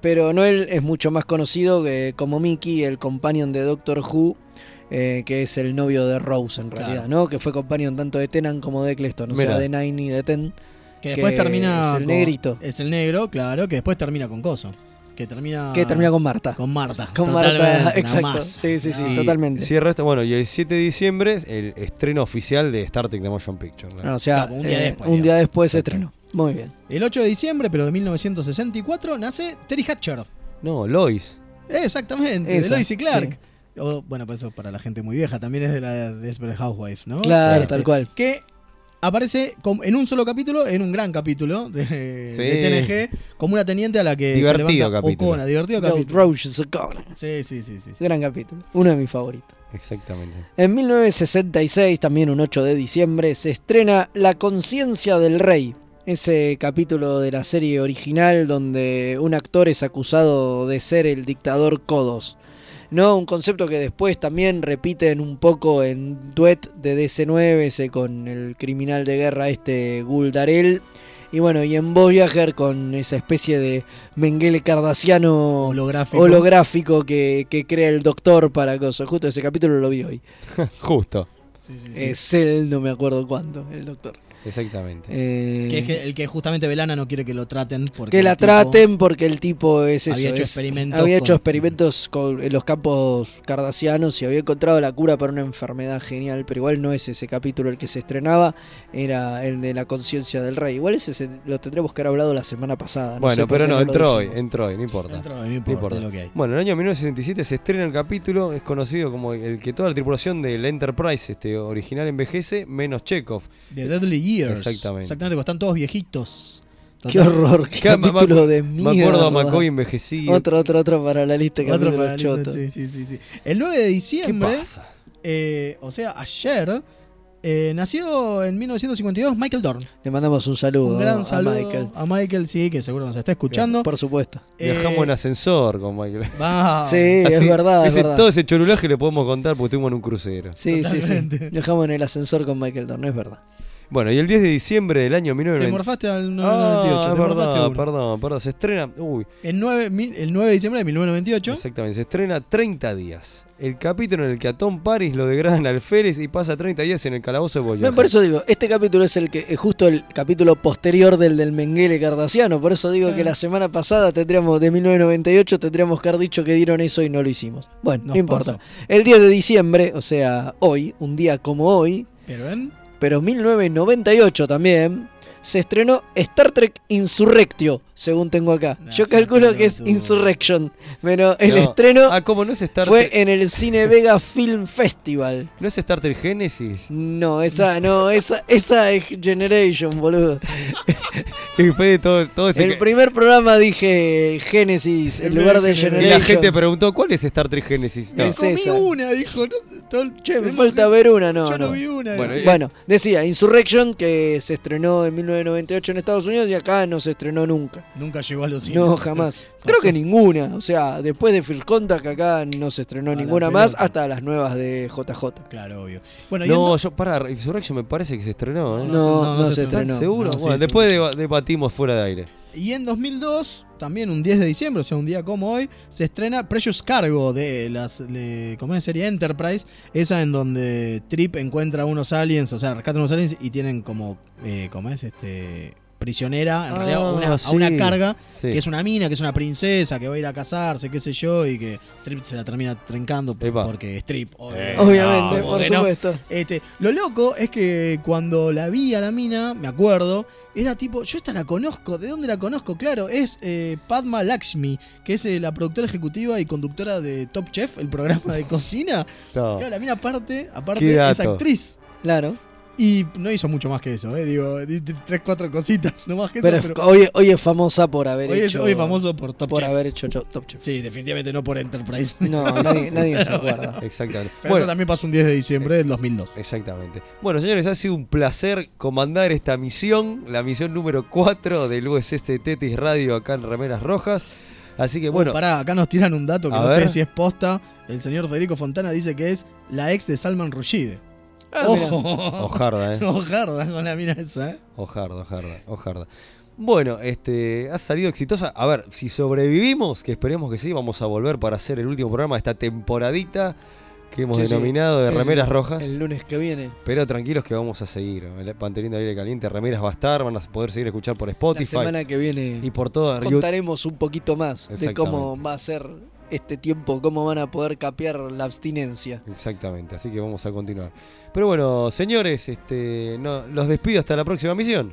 Pero Noel es mucho más conocido que como Mickey, el companion de Doctor Who. eh, que es el novio de Rose en realidad, Claro. ¿no? Que fue companion tanto de Tenan como de Eccleston, o Mira. sea, de Nine y de Ten. Que después termina. Es el con- negrito. Es el negro, claro, que después termina con Coso. Que termina. Que termina con Marta. Con Marta. Con Marta, exacto. más. Sí, sí, sí, Y totalmente. Cierra esto, bueno, y el 7 de diciembre es el estreno oficial de Star Trek The Motion Picture. ¿no? O sea, Claro, un día eh, después, un día después se estrenó. Muy bien. El 8 de diciembre, pero de 1964, nace Terry Hatcher. No, Lois. Eh, Exactamente, Esa, de Lois y Clark. O, bueno, por eso para la gente muy vieja, también es de la Desperate Housewife, ¿no? Claro, Este, tal cual. Que aparece en un solo capítulo, en un gran capítulo de, de TNG, como una teniente a la que Divertido se levanta capítulo. Ocona, divertido capítulo. O'Connor. Sí, sí, sí, sí. sí. Gran capítulo. Uno de mis favoritos. Exactamente. En 1966, también un 8 de diciembre, se estrena La conciencia del rey. Ese capítulo de la serie original donde un actor es acusado de ser el dictador Kodos. ¿No? Un concepto que después también repiten un poco en Duet de DC9, ese con el criminal de guerra este Guldarel. Y bueno, y en Voyager con esa especie de Mengele Cardassiano Holográfico. holográfico que, que crea el doctor para cosas. Justo ese capítulo lo vi hoy. Justo. Es él, no me acuerdo cuánto, el doctor. Exactamente. Eh, Que es que el que justamente Velana no quiere que lo traten. Porque que la traten porque el tipo es eso. Había hecho es- experimentos había hecho con- experimentos con- en los campos cardasianos y había encontrado la cura para una enfermedad genial, pero igual no es ese capítulo el que se estrenaba, era el de la conciencia del rey. Igual ese se- lo tendremos que haber hablado la semana pasada. no Bueno, pero no, entró hoy, entró hoy, no importa. Entró hoy, no importa, es lo que hay. Bueno, en el año 1977 se estrena el capítulo, es conocido como el que toda la tripulación del Enterprise este, original envejece, menos Chekhov. The Deadly Years. Exactamente. Exactamente, porque están todos viejitos. Qué horror, qué me- capítulo me- de me mierda. acuerdo a McCoy envejecido. Otro, otro, otro para la lista de Otro para la lista, chotos. sí, sí, sí, sí. El 9 de diciembre, ¿Qué pasa? eh, o sea, ayer, eh, nació en 1952 Michael Dorn. Le mandamos un saludo Un gran a saludo Michael. a Michael, sí, que seguro nos está escuchando. Por supuesto. Viajamos Eh, en ascensor con Michael. va. Sí, es verdad, es ese- verdad. Todo ese chorulaje le podemos contar porque estuvimos en un crucero. Sí, sí, sí. Dejamos en el ascensor con Michael Dorn, es verdad. Bueno, y el 10 de diciembre del año Te 1998. morfaste al Ah, 1998. es te uno. perdón, perdón. Se estrena. Uy, El 9, mil- el 9 de diciembre de 1998. exactamente. Se estrena 30 días. El capítulo en el que a Tom Paris lo degradan al Alférez y pasa 30 días en el calabozo de Voyager. Bueno, por eso digo, este capítulo es el que es justo el capítulo posterior del del Mengele Cardassiano. Por eso digo que la semana pasada tendríamos, de 1998, tendríamos que haber dicho que dieron eso y no lo hicimos. Bueno, Nos no importa. pasó. El 10 de diciembre, o sea, hoy, un día como hoy, Pero en. Pero 1998 también, se estrenó Star Trek Insurrectio, según tengo acá. Yo calculo que es Insurrection, pero el No. estreno Ah, ¿cómo no es Star fue en el Cine Vega Film Festival. ¿No es Star Trek Genesis? No, esa, no, esa, esa es Generation, boludo. Y después de todo, todo ese El primer programa dije Genesis en lugar de Y Generation. la gente preguntó, ¿cuál es Star Trek Genesis? No. Es esa. una, dijo. No sé, todo- Che, me falta que- ver una, no. Yo no, no. vi una. Bueno, decía. Bueno, decía Insurrection, que se estrenó en 1998 en Estados Unidos y acá no se estrenó nunca. Nunca llegó a los cines. No, jamás. Creo que ninguna. O sea, después de First Contact acá no se estrenó ninguna más, hasta las nuevas de JJ. Claro, obvio. Bueno, No, yo para Insurrection me parece que se estrenó, ¿eh? No, no, no se se ¿Estás estrenó. seguro? Bueno, sí, después sí. debatimos fuera de aire. Y en 2002, también un 10 de diciembre, o sea, un día como hoy, se estrena Precious Cargo de las es serie Enterprise, esa en donde Trip encuentra unos aliens, o sea, rescata unos aliens y tienen como, eh, ¿cómo es? Este prisionera, en Ah, realidad una- a una carga, Sí. que es una mina, que es una princesa, que va a ir a casarse, qué sé yo, y que Trip se la termina trencando Epa. porque es Trip. Eh, Obviamente, no, por no. supuesto. Este, lo loco es que cuando la vi a la mina, me acuerdo, era tipo, yo esta la conozco, ¿de dónde la conozco? Claro, es eh, Padma Lakshmi, que es eh, la productora ejecutiva y conductora de Top Chef, el programa de cocina. No. Claro, la mina aparte, aparte es actriz. Claro. Y no hizo mucho más que eso, ¿eh? Digo, di- di- tres, cuatro cositas, no más que Pero, eso. es- Pero hoy, hoy es famosa por haber hoy es, hecho. hoy es famoso por Top por Chef. haber hecho cho- Top Chef. Sí, definitivamente no por Enterprise. No, nadie, nadie se acuerda. bueno. Exactamente. Pero eso también pasó un 10 de diciembre del 2002. Exactamente. Bueno, señores, ha sido un placer comandar esta misión, la misión número 4 del USS Tetis Radio acá en Remeras Rojas. Así que bueno, Uy, pará, acá nos tiran un dato que A no ver. sé si es posta. El señor Federico Fontana dice que es la ex de Salman Rushdie. Ah, Ojo. Ojarda, eh. Ojarda con la mina esa, ¿eh? Ojarda, ojarda, ojarda. Bueno, este, ha salido exitosa. A ver, si sobrevivimos, que esperemos que sí, vamos a volver para hacer el último programa de esta temporadita que hemos Sí, sí. denominado de El- Remeras Rojas. El lunes que viene. Pero tranquilos que vamos a seguir. el- Manteniendo el aire caliente, Remeras va a estar, van a poder seguir escuchar por Spotify. La semana que viene y por todo contaremos un poquito más de cómo va a ser este tiempo, cómo van a poder capear la abstinencia. Exactamente, así que vamos a continuar. Pero bueno, señores, este, no, los despido hasta la próxima misión.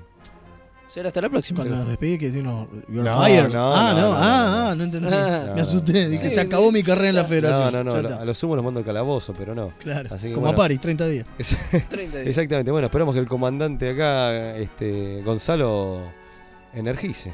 Será hasta la próxima. Cuando nos despedí que decimos You're No, fired. no, ah, no, no, no, ah, ah, no entendí. Ah. Me asusté, dije, se acabó mi carrera en la No, federación. no, no, está. a lo sumo los mando al calabozo, pero no. Claro, Así que, como bueno. a París, 30 días. 30 días. Exactamente, bueno, esperamos que el comandante acá, este, Gonzalo, energice.